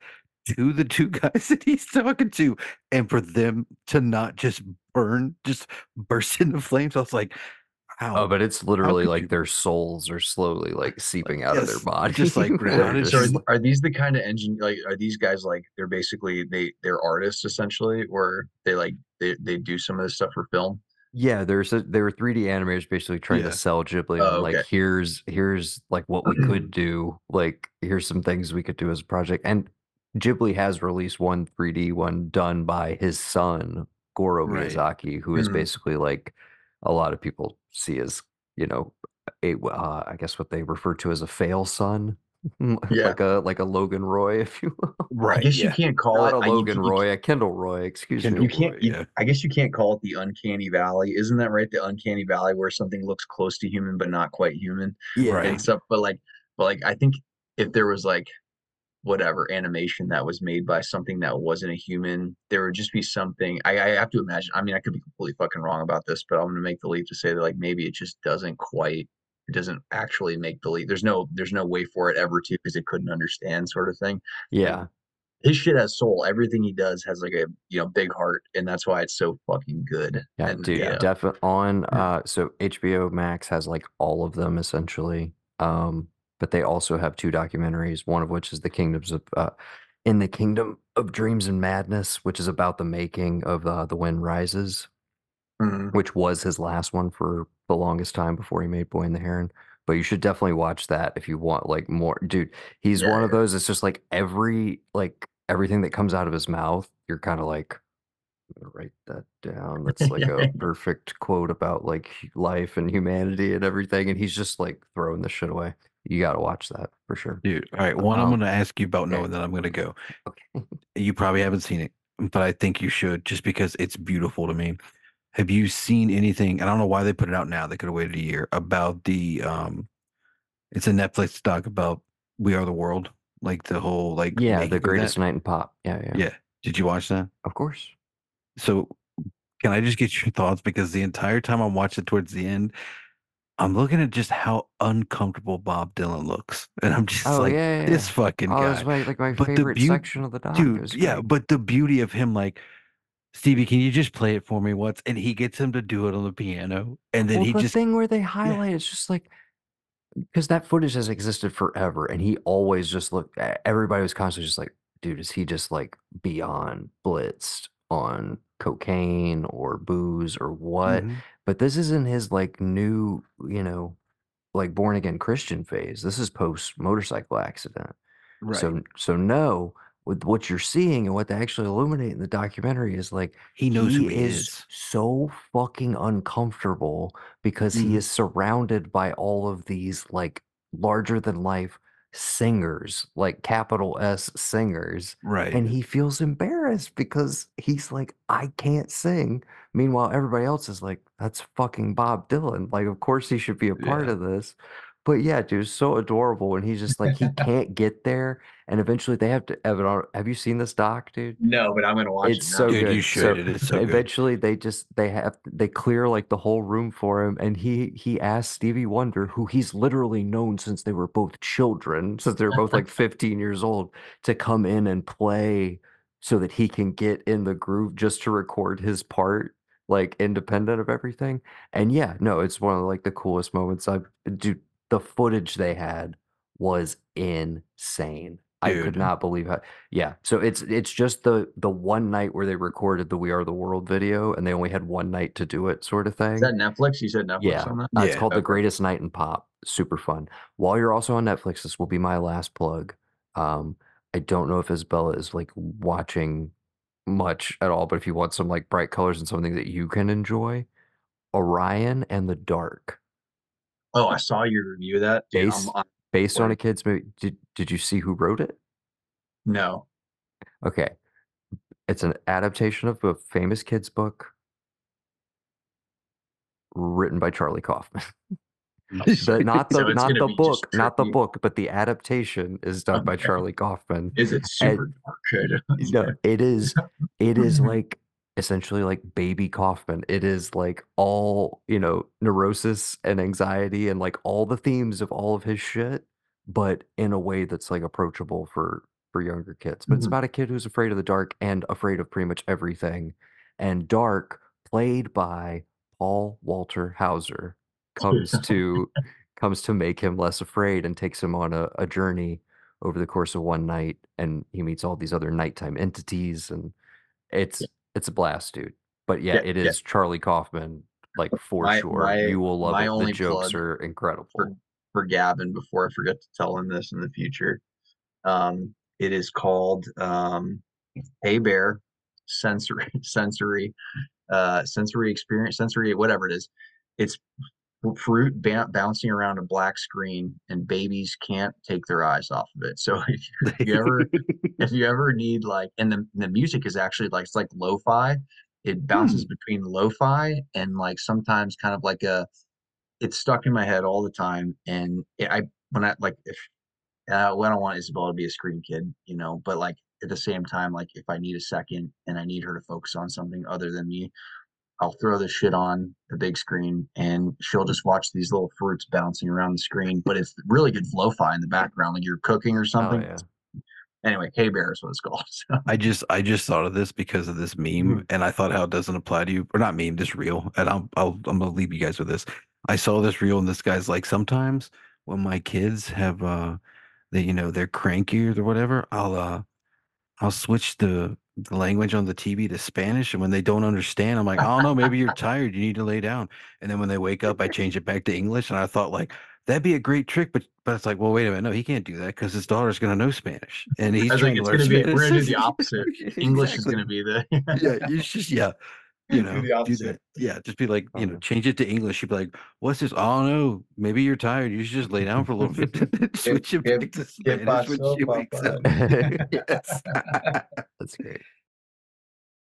to the two (laughs) guys that he's talking to, and for them to not just burn, just burst (laughs) into flames. I was like, oh, "How?" Oh, but it's literally like you- their souls are slowly like seeping out of their Yes, body. (laughs) just, like, They're grounded, just so are, are these the kind of engine like are these guys like they're basically they they're artists essentially or they like they, they do some of this stuff for film Yeah, there's a, there were 3D animators basically trying Yeah. to sell Ghibli Oh, on like here's here's like what we (clears throat) could do, like here's some things we could do as a project. And Ghibli has released one 3D one done by his son Goro Right. Miyazaki, who is Mhm. basically like a lot of people see as you know a uh, I guess what they refer to as a fail son, (laughs) Yeah. like a like a Logan Roy, (laughs) if you will. i right? guess yeah. you can't call Not it a I- you Logan can't- you Roy, a Kendall Roy, excuse Kendall me. you can't Roy, you- yeah. i guess you can't call it the uncanny valley isn't that right the uncanny valley where something looks close to human but not quite human Yeah, Right. and stuff but like but like i think if there was like whatever animation that was made by something that wasn't a human there would just be something I, I have to imagine i mean i could be completely fucking wrong about this but i'm gonna make the leap to say that like maybe it just doesn't quite it doesn't actually make the leap there's no there's no way for it ever to because it couldn't understand sort of thing yeah. his shit has soul everything he does has like a you know big heart and that's why it's so fucking good Yeah, and dude, yeah definitely on uh so HBO Max has like all of them essentially. Um but they also have two documentaries, one of which is The Kingdoms of uh In the Kingdom of Dreams and Madness, which is about the making of uh, The Wind Rises, Mhm. which was his last one for the longest time before he made Boy and the Heron. But you should definitely watch that if you want like more dude. He's Yeah, one of those it's just like every like everything that comes out of his mouth, you're kind of like I'm gonna write that down. That's like a (laughs) perfect quote about like life and humanity and everything. And he's just like throwing the shit away. You got to watch that for sure. Dude, all right. One, I'm Um, going to ask you about okay. knowing that I'm going to go. Okay. (laughs) You probably haven't seen it, but I think you should just because it's beautiful to me. Have you seen anything? I don't know why they put it out now. They could have waited a year about the um it's a Netflix doc about We Are the World, like the whole like Yeah, the greatest night in pop. Yeah, yeah, Yeah. Did you watch that? Of course. So can I just get your (laughs) thoughts? Because the entire time I'm watching towards the end, I'm looking at just how uncomfortable Bob Dylan looks. And I'm just Oh like, yeah, yeah. this yeah. fucking Oh, guy. it's my like my But the favorite beau- section of the doc. Dude yeah but the beauty of him like stevie can you just play it for me once and he gets him to do it on the piano and then well, he the just thing where they highlight it's just like because that footage has existed forever, and he always just looked. Everybody was constantly just like, "Dude, is he just like beyond blitzed on cocaine or booze or what?" Mhm. But this isn't his like new, you know, like born again Christian phase. This is post motorcycle accident. right So, so no, with what you're seeing and what they actually illuminate in the documentary is like he knows who he is, is so fucking uncomfortable because he Mhm. is surrounded by all of these like larger than life singers, like capital S singers. Right. And he feels embarrassed because he's like, I can't sing. Meanwhile, everybody else is like, that's fucking Bob Dylan. Like, of course he should be a part Yeah. of this. But yeah, dude, it's so adorable. And he's just like, he (laughs) can't get there. And eventually they have to, have Evan, are- have you seen this doc, dude? No, but I'm gonna watch It's it. now. so Dude, good. you should. So It is so good. eventually they just they have they clear like the whole room for him and he he asks Stevie Wonder who he's literally known since they were both children since they were both like (laughs) 15 years old to come in and play so that he can get in the groove just to record his part like independent of everything and yeah no it's one of like the coolest moments I've dude the footage they had was insane I could not believe how yeah, so it's it's just the the one night where they recorded the "We Are the World" video, and they only had one night to do it, sort of thing. Is that Netflix? You said Netflix Yeah, on that? uh, it's called "The. Greatest Night in Pop." Super fun. While you're also on Netflix, this will be my last plug. Um, I don't know if Isabella is like watching much at all, but if you want some like bright colors and something that you can enjoy, Orion and the Dark, Oh, I saw your review of that. Dude, I'm, I'm, based on a kid's movie. Did did you see who wrote it? no. Okay. It's an adaptation of a famous kid's book written by Charlie Kaufman. Oh, (laughs) the, (laughs) not the it's not the book, not the book, but the adaptation is done by Charlie Kaufman. Is it super dark? (laughs) Good. No, it is it is like essentially like baby Kaufman. It is like all, you know, neurosis and anxiety and like all the themes of all of his shit, but in a way that's like approachable for for younger kids. But it's Mhm. about a kid who's afraid of the dark and afraid of pretty much everything. And Dark, played by Paul Walter Hauser, comes (laughs) to comes to make him less afraid and takes him on a, a journey over the course of one night and he meets all these other nighttime entities and it's it's a blast dude but yeah, Yeah, it yeah. charlie kaufman like for My- sure my- you will love it the jokes are incredible for for Gavin before I forget to tell him this in the future. Um, it is called um, Hey Bear Sensory (laughs) Sensory uh, Sensory Experience Sensory whatever it is. It's fruit bouncing around a black screen, and babies can't take their eyes off of it. So (laughs) if you, if you ever (laughs) if you ever need like, and the the music is actually like it's like lo-fi. It bounces between lo-fi and like sometimes kind of like a it's stuck in my head all the time and it, i when i like if uh, well, i don't want isabella to be a screen kid you know but like at the same time like if i need a second and i need her to focus on something other than me i'll throw this shit on the big screen and she'll just watch these little fruits bouncing around the screen but it's really good lo-fi in the background like you're cooking or oh something yeah anyway hey bear is what it's called (laughs) so, I just I just thought of this because of this meme, Mhm. and I thought how it doesn't apply to you, or not meme, just real. And I'll, I'll I'm gonna leave you guys with this. I saw this reel, and this guy's like, sometimes when my kids have uh, they you know they're cranky or whatever, I'll uh, I'll switch the the language on the TV to Spanish, and when they don't understand, I'm like, oh, I don't know, maybe you're (laughs) tired, you need to lay down. And then when they wake up, I (laughs) change it back to English, and I thought like that'd be a great trick, but but it's like, well, wait a minute, no, he can't do that because his daughter's gonna know Spanish, and he's trying to learn gonna be we're gonna do the (laughs) opposite. English is gonna be the yeah, It's just yeah, you (laughs) Do know, the do opposite. that. Yeah, just be like, you know, Uh-huh. change it to English. You'd be like, "What's this? Oh no, maybe you're tired. You should just lay down for a little bit." (laughs) (laughs) Switch it back to Spanish when she wakes up. yes. that's great